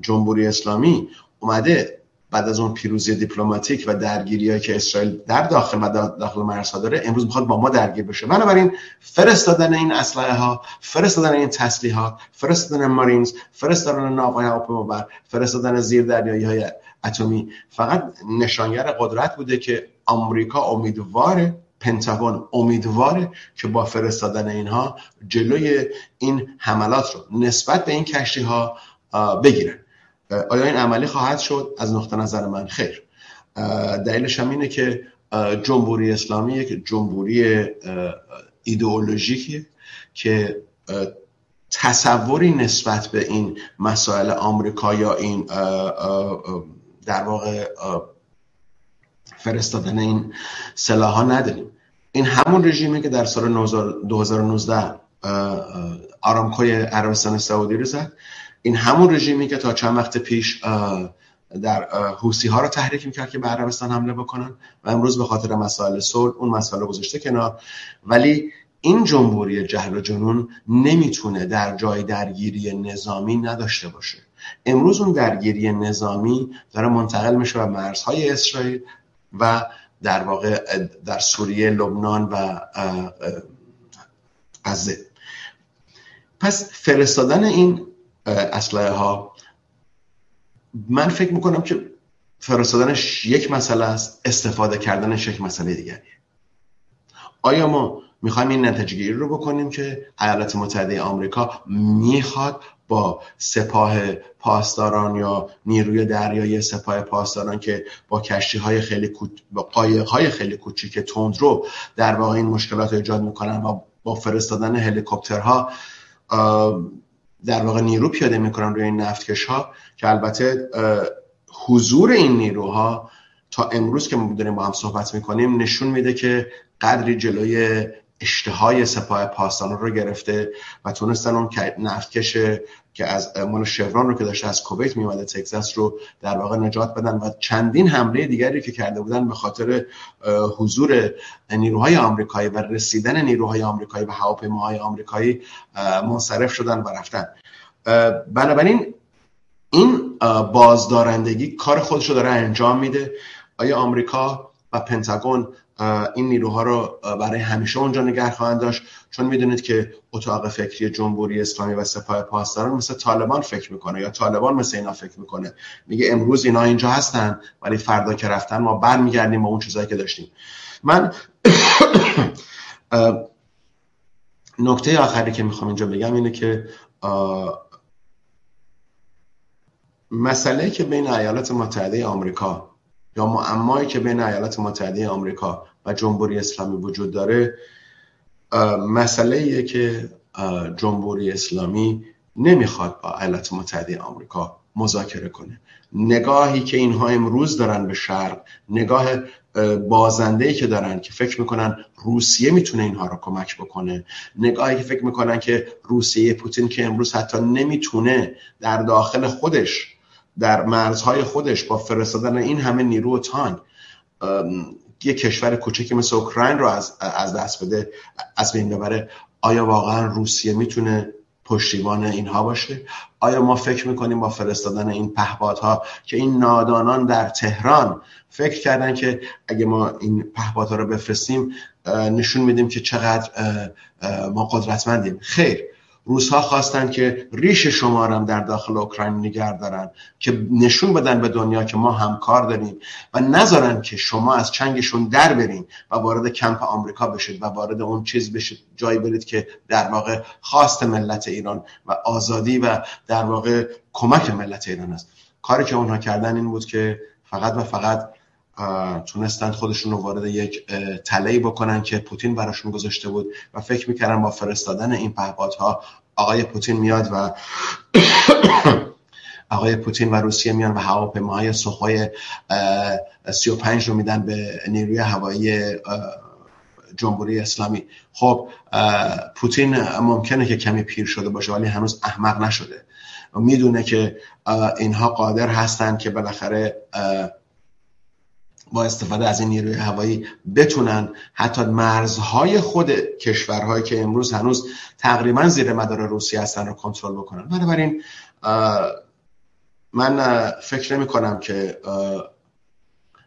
جمهوری اسلامی اومده بعد از اون پیروزی دیپلماتیک و درگیری که اسرائیل در داخل و داخل مرزها داره امروز می‌خواد با ما درگیر بشه. بنابراین فرستادن این اسلحه ها فرستادن این تسلیحات فرستادن مارینز فرستادن ناوهای هواپیمابر فرستادن زیر دریایی های اتمی فقط نشانگر قدرت بوده که آمریکا امیدواره پنتاگون امیدواره که با فرستادن اینها جلوی این حملات رو نسبت به این کشتی ها بگیرن. آیا این عملی خواهد شد؟ از نقطه نظر من خیر. دلیلش هم اینه که جمهوری اسلامی یک جمهوری ایدئولوژیکیه که تصوری نسبت به این مسائل آمریکا یا این در واقع فرستادن این سلاح ها نداریم. این همون رژیمی که در سال 2019 آرامکوی عربستان سعودی رو زد. این همون رژیمی که تا چند وقت پیش در حوسی ها رو تحریک می‌کرد که به عربستان حمله بکنن و امروز به خاطر مسائل صلح اون مسائل گذاشته کنار. ولی این جمهوری جهل و جنون نمی‌تونه در جای درگیری نظامی نداشته باشه. امروز اون درگیری نظامی داره منتقل میشه به مرزهای اسرائیل و در واقع در سوریه لبنان و غزه. پس فرستادن این اسلحه ها من فکر می‌کنم که فرستادنش یک مسئله است استفاده کردنش یک مسئله دیگریه آیا ما می‌خوایم این نتیجه رو بکنیم که ایالات متحده آمریکا می‌خواد با سپاه پاسداران یا نیروی دریایی سپاه پاسداران که با کشتی های خیلی. با قایق های خیلی کوچیک تندرو در واقع این مشکلات ایجاد می‌کنن و با فرستادن هلیکوپترها در واقع نیرو پیاده می‌کنن روی این نفتکش ها که البته حضور این نیروها تا امروز که ما داریم با هم صحبت می‌کنیم نشون میده که قدری جلوی اشتهای سپاه پاسداران رو گرفته و تونستن اون نفتکش که از مال شوران رو که داشته از کویت میومده تگزاس رو در واقع نجات بدن و چندین حمله دیگری که کرده بودن به خاطر حضور نیروهای آمریکایی و رسیدن نیروهای آمریکایی و هواپیماهای آمریکایی منصرف شدن و رفتن. بنابراین این بازدارندگی کار خودش رو داره انجام میده. آیا آمریکا و پنتاگون این نیروها رو برای همیشه اونجا نگه خواهند داشت. چون می‌دونید که اتاق فکری جمهوری اسلامی و سپاه پاسداران مثل طالبان فکر می‌کنه یا طالبان مثل اینا فکر می‌کنه. میگه امروز اینا اینجا هستن ولی فردا که رفتن ما برمیگردیم با اون چیزایی که داشتیم. من نکته آخری که می‌خوام اینجا بگم اینه که مسئله که بین ایالات متحده آمریکا یا معمایی که بین ایالات متحده آمریکا و جمهوری اسلامی وجود داره مسئله که جمهوری اسلامی نمی‌خواد با ایالات متحده آمریکا مذاکره کنه. نگاهی که اینها امروز دارن به شرق نگاه بازنده که دارن که فکر می‌کنن روسیه می‌تونه اینها رو کمک بکنه نگاهی که فکر می‌کنن که روسیه پوتین که امروز حتی نمی‌تونه در داخل خودش در مرزهای خودش با فرستادن این همه نیرو و تانک یه کشور کوچکی مثل اوکراین رو از, از دست بده از بین ببره. آیا واقعا روسیه می‌تونه پشتیبان اینها باشه؟ آیا ما فکر می‌کنیم با فرستادن این پهپادها که این نادانان در تهران فکر کردن که اگه ما این پهپادها رو بفرستیم نشون میدیم که چقدر ما قدرتمندیم؟ خیر. روزها خواستن که ریش شما هم در داخل اوکراین نگر دارن که نشون بدن به دنیا که ما همکار داریم و نذارن که شما از چنگشون در برین و وارد کمپ آمریکا بشید و وارد اون چیز بشید جایی برید که در واقع خواست ملت ایران و آزادی و در واقع کمک ملت ایران است. کاری که اونها کردن این بود که فقط و فقط تونستن خودشون رو وارد یک تلهی بکنن که پوتین براشون گذاشته بود. و فکر می‌کردن با فرستادن این پهپادها آقای پوتین میاد و آقای پوتین و روسیه میان و هواپیماهای سوخوی 35 رو میدن به نیروی هوایی جمهوری اسلامی. خب پوتین ممکنه که کمی پیر شده باشه ولی هنوز احمق نشده. می‌دونه که اینها قادر هستن که بالاخره با استفاده از این نیروی هوایی بتونن حتی مرزهای خود کشورهایی که امروز هنوز تقریبا زیر مدار روسیه هستن رو کنترل بکنن. بنابراین من فکر نمی کنم که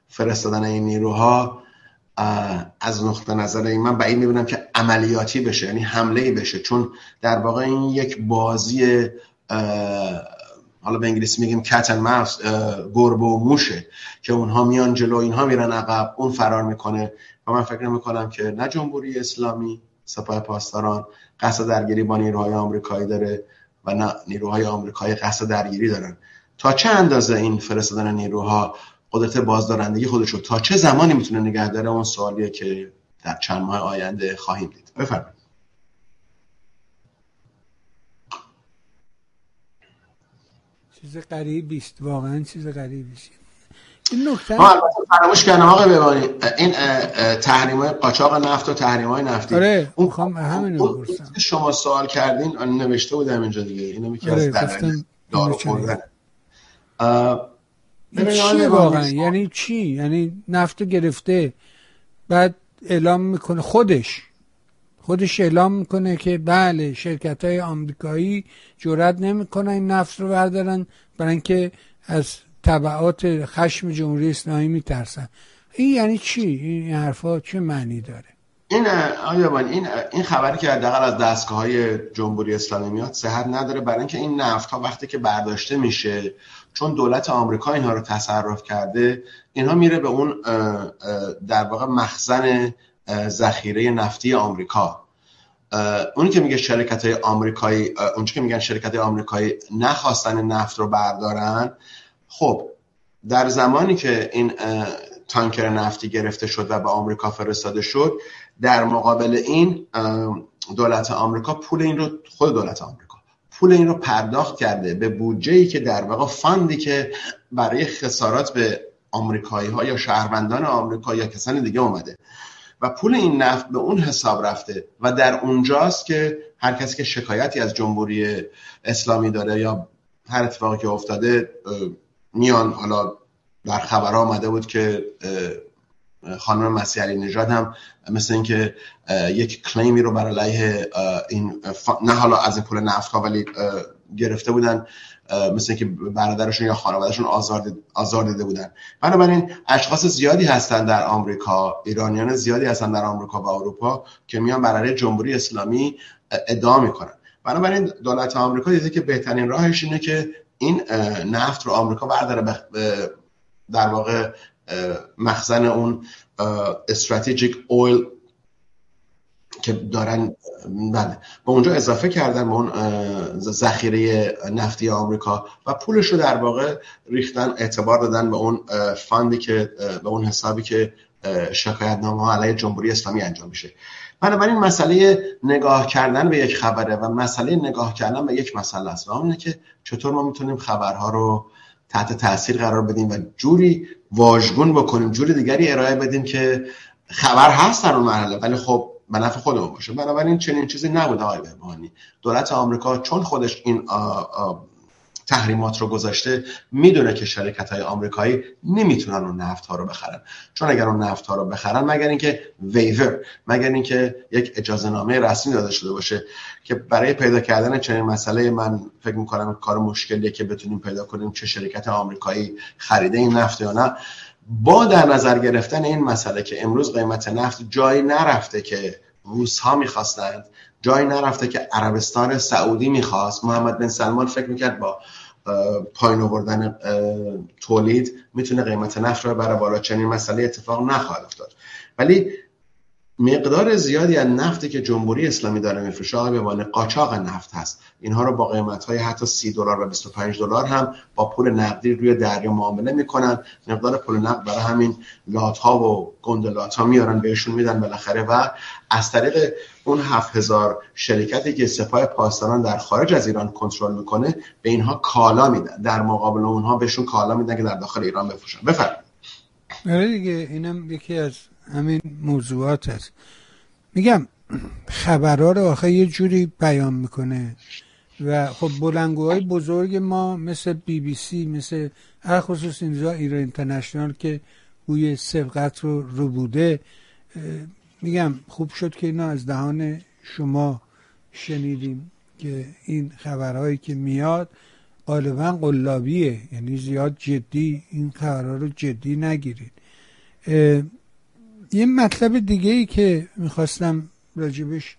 فرستادن این نیروها از نقطه نظر این من بعید می‌بینم که عملیاتی بشه یعنی حمله بشه. چون در واقع این یک بازی حالا به انگلیسی میگیم کت ماوس گربه و موشه که اونها میان جلو اینها میرن عقب اون فرار می‌کنه و من فکر می‌کنم که نه جمهوری اسلامی سپاه پاسداران قصد درگیری با نیروهای آمریکایی داره و نه نیروهای آمریکایی قصد درگیری دارن. تا چه اندازه این فرستادن نیروها قدرت بازدارندگی خودشو تا چه زمانی می‌تونه نگه داره؟ اون سوالیه که در چند ماه آینده خواهیم دید. بفرمایید. چیز غریبی است. واقعا چیز غریبی است. این نکته فراموش کردم آقای ببانی این تحریم های قاچاق نفت و تحریم های نفتی. آره اون خواهم همین رو شما سوال کردین نوشته بودم اینجا دیگه. اینو میگه آره از دارو خوردن. چیه واقعا؟ یعنی چی؟ یعنی نفت گرفته بعد اعلام می‌کنه خودش. خودش اعلام می‌کنه که بله شرکت های آمریکایی جرات نمی‌کنن این نفت رو بردارن. برای اینکه از طبعات خشم جمهوری اسلامی میترسن. این یعنی چی؟ این حرفا چه معنی داره؟ این آیا این این خبری که حداقل از دستگاه های جمهوری اسلامی میاد صحت نداره برای اینکه این نفت ها وقتی که برداشته میشه چون دولت آمریکا اینها رو تصرف کرده اینها میره به اون در واقع مخزن ذخیره نفتی آمریکا. اونی که میگه شرکت های آمریکایی اون که میگن شرکت آمریکایی نخواستن نفت رو بردارن خب در زمانی که این تانکر نفتی گرفته شد و به آمریکا فرستاده شد در مقابل این دولت آمریکا پول این رو خود دولت آمریکا پول این رو پرداخت کرده به بودجه ای که در واقع فاندی که برای خسارات به آمریکایی ها یا شهروندان آمریکا یا کسان دیگه اومده. و پول این نفت به اون حساب رفته و در اونجاست که هر کسی که شکایتی از جمهوری اسلامی داره یا هر اتفاقی که افتاده میان حالا در خبر آمده بود که خانم مسیح علی نژاد هم مثل اینکه یک کلیمی رو برای علیه این نه حالا از پول نفت ولی گرفته بودن. مثل اینکه برادرشون یا خانوادهشون آزار, آزار دیده بودن. بنابراین اشخاص زیادی هستن در آمریکا ایرانیان زیادی هستن در آمریکا و اروپا که میان برای جمهوری اسلامی ادعا می‌کنن. بنابراین دولت آمریکا دیده که بهترین راهش اینه که این نفت رو آمریکا برداره در واقع مخزن اون استراتژیک اویل که دارن بله. به اونجا اضافه کردن به اون ذخیره نفتی آمریکا و پولش رو در واقع ریختن اعتبار دادن به اون فاندی که به اون حسابی که شکایت نامه علیه جمهوری اسلامی انجام میشه. بنابراین مسئله نگاه کردن به یک خبره و مسئله نگاه کردن به یک مسئله است و اونه که چطور ما می‌تونیم خبرها رو تحت تاثیر قرار بدیم و جوری واژگون بکنیم جوری دیگری ارائه بدیم که خبر هست در اون مرحله. ولی خب به نفع خودمون باشه بنابراین چنین چیزی نبود آقای بهبانی دولت آمریکا چون خودش این تحریمات رو گذاشته می‌دونه که شرکت های آمریکایی نمی‌تونن اون نفت ها رو بخرن. چون اگر اون نفت ها رو بخرن مگر اینکه ویور مگر اینکه یک اجازه نامه رسمی داده شده باشه که برای پیدا کردن چنین مسئله من فکر می‌کنم کار مشکلیه که بتونیم پیدا کنیم چه شرکت آمریکایی خریده این نفت یا نه. با در نظر گرفتن این مسئله که امروز قیمت نفت جایی نرفته که روس ها می‌خواستند جایی نرفته که عربستان سعودی می‌خواست محمد بن سلمان فکر می‌کرد با پایین آوردن تولید می‌تونه قیمت نفت رو بره بالا چنین مسئله اتفاق نخواهد افتاد. ولی مقدار زیادی از نفتی که جمهوری اسلامی داره میفروشه به عنوان قاچاق نفت هست. اینها رو با قیمت های حتی 30 دلار و 25 دلار هم با پول نقدی روی دریا معامله می‌کنن. مقدار پول نقد برای همین لات ها و گندلات ها میارن بهشون میدن بالاخره و از طریق اون 7000 شرکتی که سپاه پاسداران در خارج از ایران کنترل می‌کنه به اینها کالا میدن. در مقابل اونها بهشون کالا میدن که در داخل ایران بفروشن. بفرمایید. آره دیگه اینم یکی از همین موضوعات هست. میگم خبرها رو آخه یه جوری بیان می‌کنه و خب بلنگوهای بزرگ ما مثل بی بی سی مثل هر خصوص اینجا ایران اینترنشنال که گوی سبقت رو رو بوده میگم خوب شد که اینا از دهان شما شنیدیم که این خبرهایی که میاد غالبا قلابیه یعنی زیاد جدی این خبرها رو جدی نگیرید. یه مطلب دیگه ای که می‌خواستم راجبش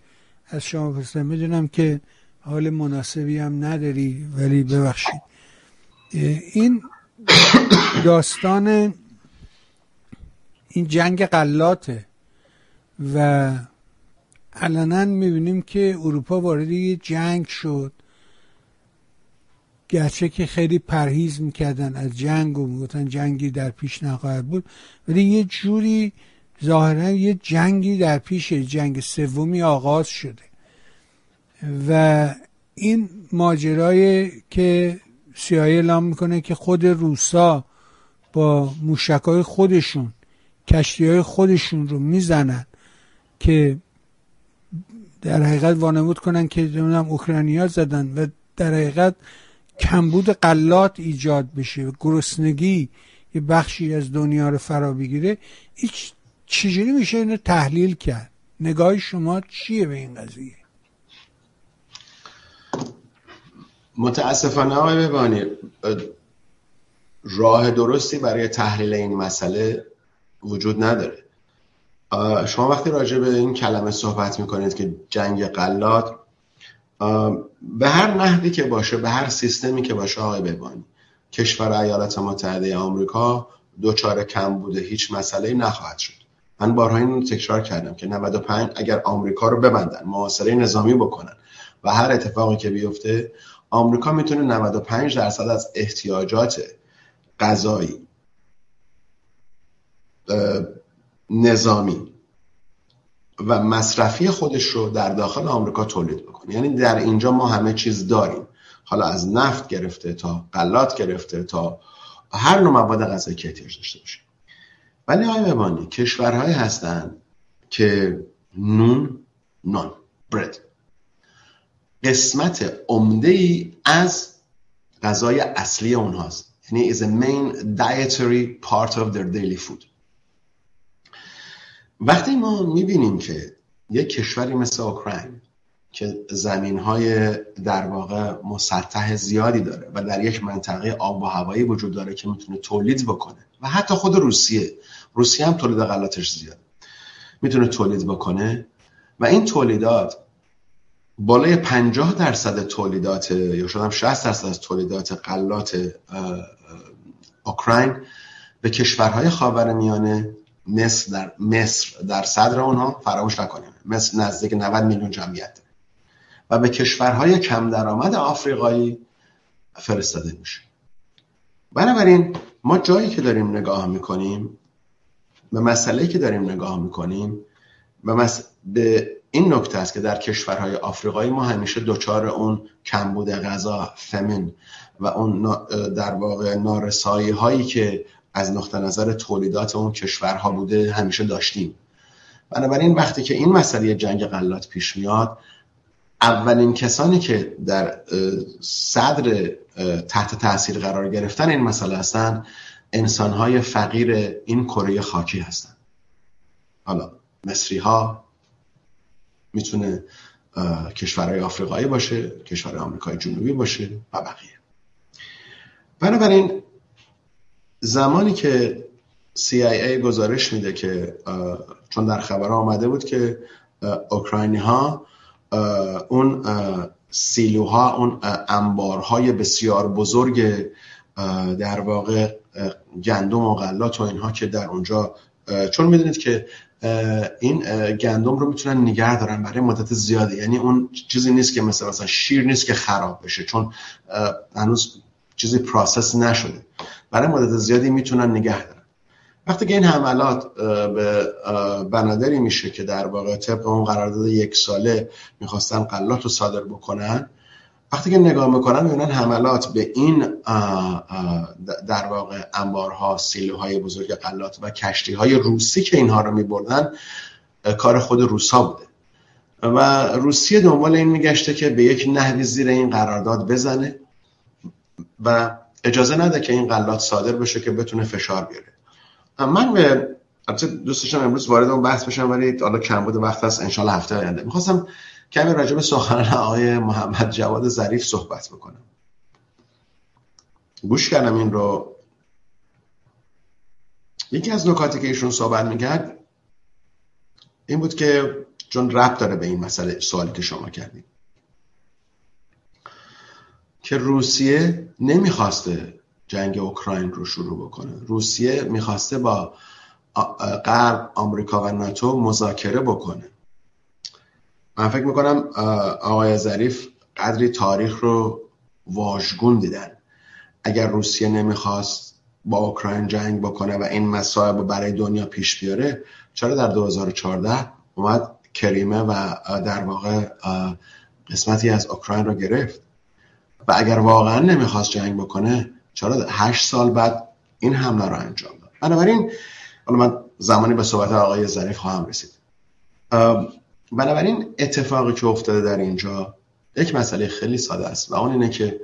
از شما پرسیدم بدونم که حال مناسبی هم نداری ولی ببخشید. این داستان این جنگ قلاته و علنا می‌بینیم که اروپا وارد یه جنگ شد. گرچه که خیلی پرهیز می‌کردن از جنگ و می‌گفتن جنگی در پیش نخواهد بود ولی یه جوری ظاهرا یه جنگی در پیش جنگ سومی آغاز شده. و این ماجرای که سیایی اعلام می‌کنه که خود روسا با موشکای خودشون کشتی های خودشون رو می‌زنن که در حقیقت وانمود کنن که نمی‌دونم اوکراینیا زدن و در حقیقت کمبود قلات ایجاد بشه و گرسنگی یه بخشی از دنیا رو فرا بگیره. هیچ چجوری میشه اینو تحلیل کرد؟ نگاه شما چیه به این قضیه؟ متاسفانه آقای ببانی راه درستی برای تحلیل این مسئله وجود نداره. شما وقتی راجع به این کلمه صحبت می‌کنید که جنگ قلات به هر نحوی که باشه به هر سیستمی که باشه آقای ببانی کشور ایالات متحده آمریکا دوچار کم بوده هیچ مسئله نخواهد شد. من بارها این تکرار کردم که 95 اگر آمریکا رو ببندن محاصره نظامی بکنن و هر اتفاقی که بیفته آمریکا می‌تونه 95 درصد از احتیاجات غذایی نظامی و مصرفی خودش رو در داخل آمریکا تولید بکنه. یعنی در اینجا ما همه چیز داریم. حالا از نفت گرفته تا غلات گرفته تا هر نوع مواد غذایی که احتیاج داشته باشه. ولی آقای مبانی کشورهایی هستند که نون نان برد. قسمت عمده ای از غذای اصلی اونهاست. یعنی is a main dietary part of their daily food. وقتی ما می‌بینیم که یک کشوری مثل اوکراین که زمین های در واقع مسطح زیادی داره و در یک منطقه آب و هوایی وجود داره که می‌تونه تولید بکنه و حتی خود روسیه. روسیه هم تولید غلاتش زیاد. می‌تونه تولید بکنه. و این تولیدات بالای 50 درصد تولیدات یا شدم 60 درصد از تولیدات غلات اوکراین به کشورهای خاورمیانه مصر در مصر در صدر اونها فراموش نکنیم. مصر نزدیک 90 میلیون جمعیت. و به کشورهای کم درآمد آفریقایی فرستاده میشه. بنابراین ما جایی که داریم نگاه می‌کنیم به مسئله که داریم نگاه می‌کنیم به, به این نکته است که در کشورهای آفریقایی ما همیشه دچار اون کمبود غذا فمین و اون در واقع نارسایی هایی که از نقطه نظر تولیدات اون کشورها بوده همیشه داشتیم. بنابراین وقتی که این مسئله جنگ غلات پیش میاد اولین کسانی که در صدر تحت تاثیر قرار گرفتن این مسئله هستن انسانهای فقیر این کره خاکی هستن. حالا مصری ها می‌تونه کشورهای آفریقایی باشه کشورهای آمریکای جنوبی باشه و بقیه. بنابراین زمانی که CIA گزارش میده که چون در خبر آمده بود که اوکراینی ها اون سیلوها اون انبارهای بسیار بزرگ در واقع گندم و غلات و اینها که در اونجا چون می‌دونید که این گندم رو می‌تونن نگه دارن برای مدت زیادی یعنی اون چیزی نیست که مثلا مثلا شیر نیست که خراب بشه چون هنوز چیزی پروسس نشده. برای مدت زیادی می‌تونن نگه دارن. وقتی که این حملات به بنادری میشه که در واقع طبق اون قرارداد یک ساله می‌خواستن قلات رو صادر بکنن وقتی که نگاه می‌کنن می‌بینن حملات به این در واقع انبارها سیلوهای بزرگ قلات و کشتی های روسی که اینها رو میبردن کار خود روسا بوده. و روسیه دنبال این میگشته که به یک نحوی زیر این قرارداد بزنه و اجازه نده که این قلات صادر بشه که بتونه فشار بیاره. من به البته دوست امروز وارد اون بحث بشم ولی حالا کمبود وقت هست. انشالله هفته آینده. می‌خواستم کمی راجع به سخنان آقای محمد جواد ظریف صحبت بکنم. گوش کردم این رو. یکی از نکاتی که ایشون صحبت می‌کرد این بود که چون ربط داره به این مسئله سوالی که شما کردید که روسیه نمی‌خواسته جنگ اوکراین رو شروع بکنه. روسیه می‌خواسته با غرب آمریکا و ناتو مذاکره بکنه. من فکر می‌کنم آقای ظریف قدری تاریخ رو واژگون دیدن. اگر روسیه نمی‌خواست با اوکراین جنگ بکنه و این مسائل برای دنیا پیش بیاره چرا در 2014 اومد کریمه و در واقع قسمتی از اوکراین رو گرفت؟ و اگر واقعا نمی‌خواست جنگ بکنه چرا هشت سال بعد این حمله رو انجام داد. بنابراین حالا من زمانی به صحبت آقای ظریف خواهم رسید. بنابراین اتفاقی که افتاده در اینجا یک مسئله خیلی ساده است و اون اینه که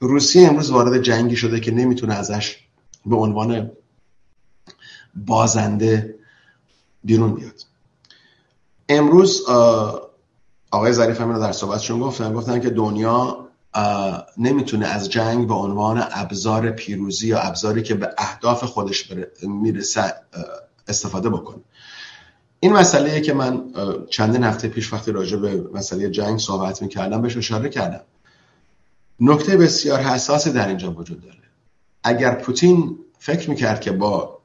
روسیه امروز وارد جنگی شده که نمی‌تونه ازش به عنوان بازنده بیرون بیاد. امروز آقای ظریف هم در صحبتشون گفتن گفتن که دنیا نمی‌تونه از جنگ به عنوان ابزار پیروزی یا ابزاری که به اهداف خودش می‌رسه استفاده بکنه. این مسئله که من چندین هفته پیش وقتی راجع به مسئله جنگ صحبت می‌کردم بهش اشاره کردم. نکته بسیار حساسی در اینجا وجود داره. اگر پوتین فکر می‌کرد که با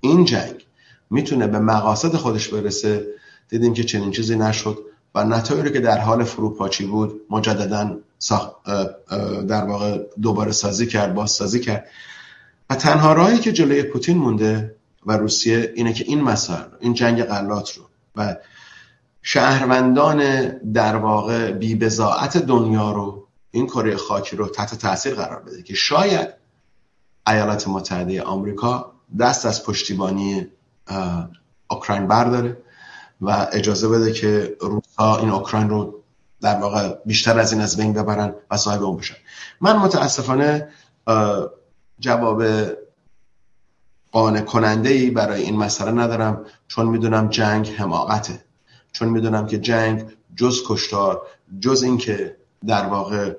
این جنگ می‌تونه به مقاصد خودش برسه دیدیم که چنین چیزی نشد و نتایجی که در حال فروپاشی بود مجددا در واقع دوباره سازی کرد باز سازی کرد. و تنها راهی که جلوی پوتین مونده و روسیه اینه که این مسائل این جنگ غلات رو و شهروندان در واقع بیبزاعت دنیا رو این کره خاکی رو تحت تاثیر قرار بده که شاید ایالات متحده آمریکا دست از پشتیبانی اوکراین برداره و اجازه بده که روسا این اوکراین رو در واقع بیشتر از این از بین ببرن و صاحب اون بشن. من متاسفانه جواب قانع کننده ای برای این مسئله ندارم چون می‌دونم جنگ حماقته. چون می‌دونم که جنگ جز کشتار جز اینکه در واقع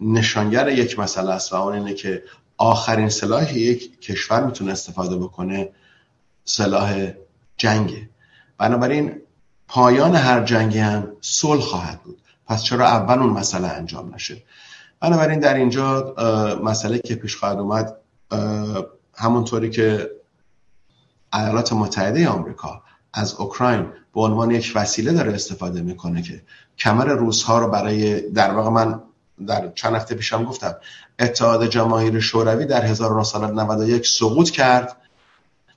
نشانگر یک مسئله است و اون اینه که آخرین سلاحی یک کشور می‌تونه استفاده بکنه سلاح جنگه. بنابراین پایان هر جنگی هم صلح خواهد بود. پس چرا اول اون مسئله انجام نشه؟ بنابراین در اینجا مسئله که پیش خواهد اومد همونطوری که ایالات متحده آمریکا از اوکراین به عنوان یک وسیله داره استفاده می‌کنه که کمر روزها رو برای در واقع من در چند هفته پیشم گفتم اتحاد جماهیر شوروی در 1991 سقوط کرد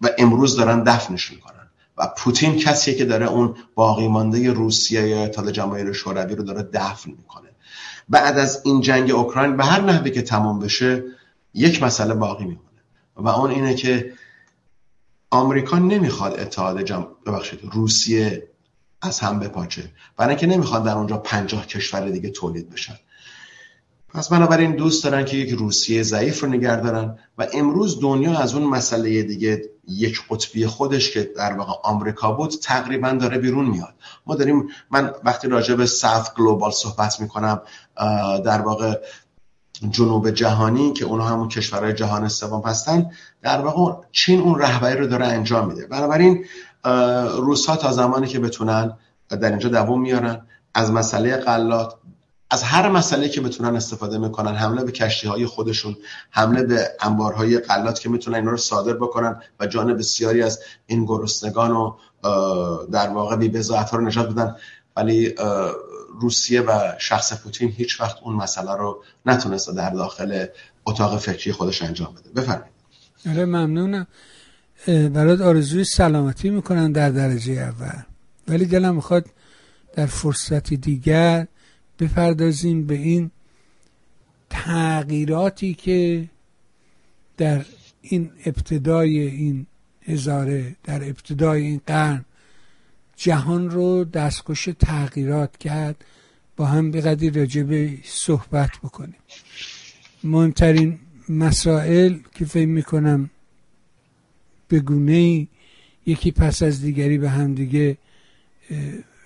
و امروز دارن دفنش می‌کنن و پوتین کسیه که داره اون باقی مانده روسیه یا اتحاد جماهیر شوروی رو داره دفن می‌کنه. بعد از این جنگ اوکراین به هر نحوی که تمام بشه یک مسئله باقی میمونه و اون اینه که آمریکا نمی‌خواد اتحاد جم... ببخشید روسیه از هم بپاچه. برای اینکه نمی‌خواد در اونجا پنجاه کشور دیگه تولید بشن. پس بنابراین دوست دارن که یک روسیه ضعیف رو نگه دارن و امروز دنیا از اون مسئله دیگه یک قطبی خودش که در واقع آمریکا بود تقریبا داره بیرون میاد. ما داریم من وقتی راجع به ساوت گلوبال صحبت می‌کنم در واقع جنوب جهانی که اونها همون کشورهای جهان سوم هستن در واقع چین اون رهبری رو داره انجام میده. بنابراین روس ها تا زمانی که بتونن در اینجا دووم میارن. از مسئله قلات از هر مسئله که بتونن استفاده می‌کنن حمله به کشتی های خودشون حمله به انبارهای قلات که می‌تونن اینا رو صادر بکنن و جان بسیاری از این گرسنگان و در واقع بی ها رو نجات بدن. ولی روسیه و شخص پوتین هیچ وقت اون مسئله رو نتونسته در داخل اتاق فکری خودش انجام بده. بفرمایید. آره ممنونم. برات آرزوی سلامتی می‌کنن در درجه اول. ولی دلم می‌خواد در فرصتی دیگر بپردازیم به این تغییراتی که در این ابتدای این هزاره در ابتدای این قرن جهان رو دستکش تغییرات کرد. با هم بقدری راجع صحبت بکنیم. مهمترین مسائل که فکر می‌کنم به گونه یکی پس از دیگری به هم دیگه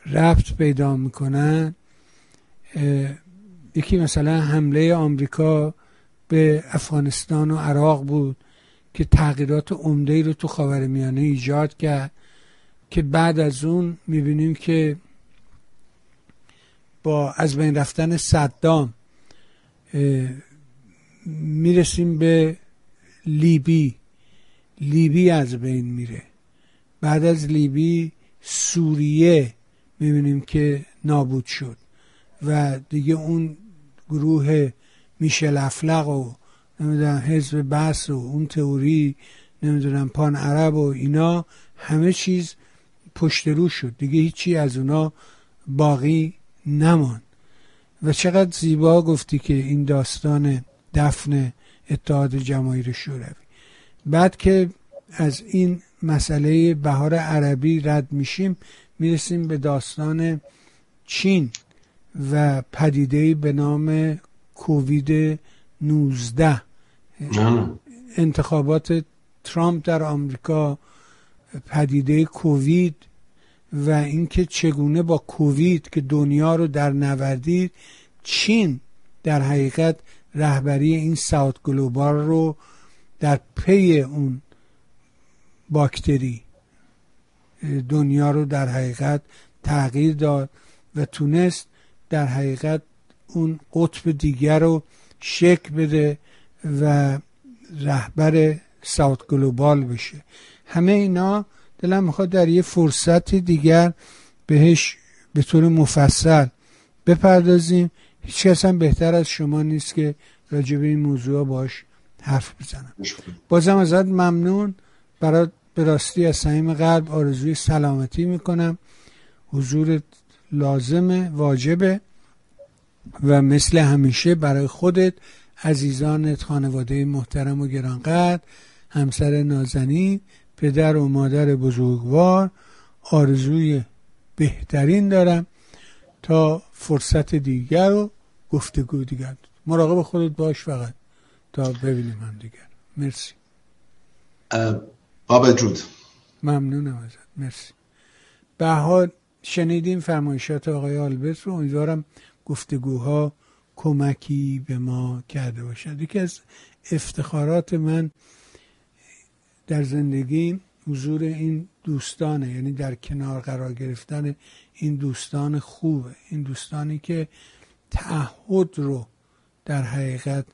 ربط پیدا می‌کنن یکی مثلا حمله آمریکا به افغانستان و عراق بود که تغییرات عمده ای رو تو خاورمیانه ایجاد کرد که بعد از اون می‌بینیم که با از بین رفتن صدام می‌رسیم به لیبی. لیبی از بین میره. بعد از لیبی سوریه می‌بینیم که نابود شد. و دیگه اون گروه میشل افلق و نمی‌دونم حزب بس و اون تئوری نمی‌دونم پان عرب و اینا همه چیز پشت رو شد. دیگه هیچی از اونا باقی نمان و چقدر زیبا گفتی که این داستان دفن اتحاد جماهیر شوروی. بعد که از این مسئله بهار عربی رد میشیم می‌رسیم به داستان چین. و پدیده به نام کووید 19 انتخابات ترامپ در آمریکا پدیده کووید و اینکه چگونه با کووید که دنیا رو در نوردید چین در حقیقت رهبری این ساوت گلوبال رو در پی اون باکتری دنیا رو در حقیقت تغییر داد و تونست در حقیقت اون قطب دیگر رو شک بده و رهبر ساوت گلوبال بشه. همه اینا دلم می‌خواد در یه فرصت دیگر بهش به طور مفصل بپردازیم. هیچ کس هم بهتر از شما نیست که راجع به این موضوع باش حرف بزنم. بازم ازت ممنون. برای به راستی از صمیم قلب آرزوی سلامتی می‌کنم. حضور لازمه واجبه و مثل همیشه برای خودت عزیزانت خانواده محترم و گرانقدر همسر نازنین پدر و مادر بزرگوار آرزوی بهترین دارم تا فرصت دیگر و گفتگو دیگر. مراقب خودت باش فقط تا ببینیم هم دیگر. مرسی. قابل جود. ممنونم ازت. مرسی. به شنیدیم فرمایشات آقای آلبرت رو. امیدوارم گفتگوها کمکی به ما کرده باشد. یکی از افتخارات من در زندگی حضور این دوستانه یعنی در کنار قرار گرفتن این دوستان خوبه. این دوستانی که تعهد رو در حقیقت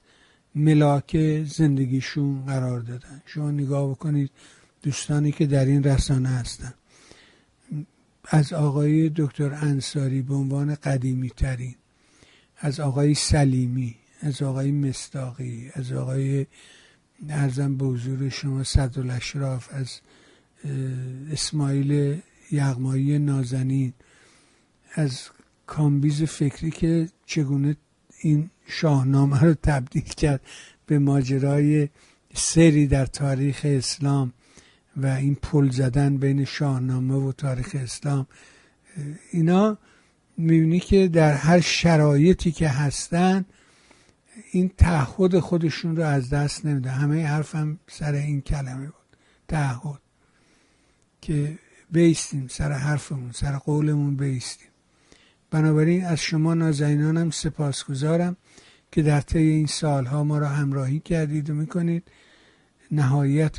ملاک زندگیشون قرار دادن. شما نگاه بکنید دوستانی که در این رسانه هستن. از آقای دکتر انصاری به عنوان قدیمی ترین از آقای سلیمی از آقای مستاقی از آقای ارزم به حضور شما صدالاشراف از اسماعیل یغمایی نازنین از کامبیز فکری که چگونه این شاهنامه رو تبدیل کرد به ماجرای سری در تاریخ اسلام. و این پل زدن بین شاهنامه و تاریخ اسلام اینا می‌بینی که در هر شرایطی که هستن این تعهد خودشون رو از دست نمیده. همه حرفم سر این کلمه بود. تعهد. که بیستیم سر حرفمون سر قولمون بیستیم. بنابراین از شما نازنینانم سپاسگزارم که در طی این سالها ما را همراهی کردید و می‌کنید. نهایت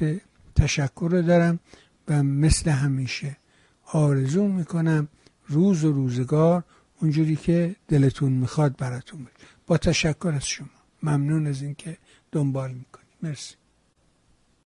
تشکر رو دارم و مثل همیشه آرزو می‌کنم روز و روزگار اونجوری که دلتون می‌خواد براتون با تشکر از شما. ممنون از اینکه دنبال می‌کنید. مرسی.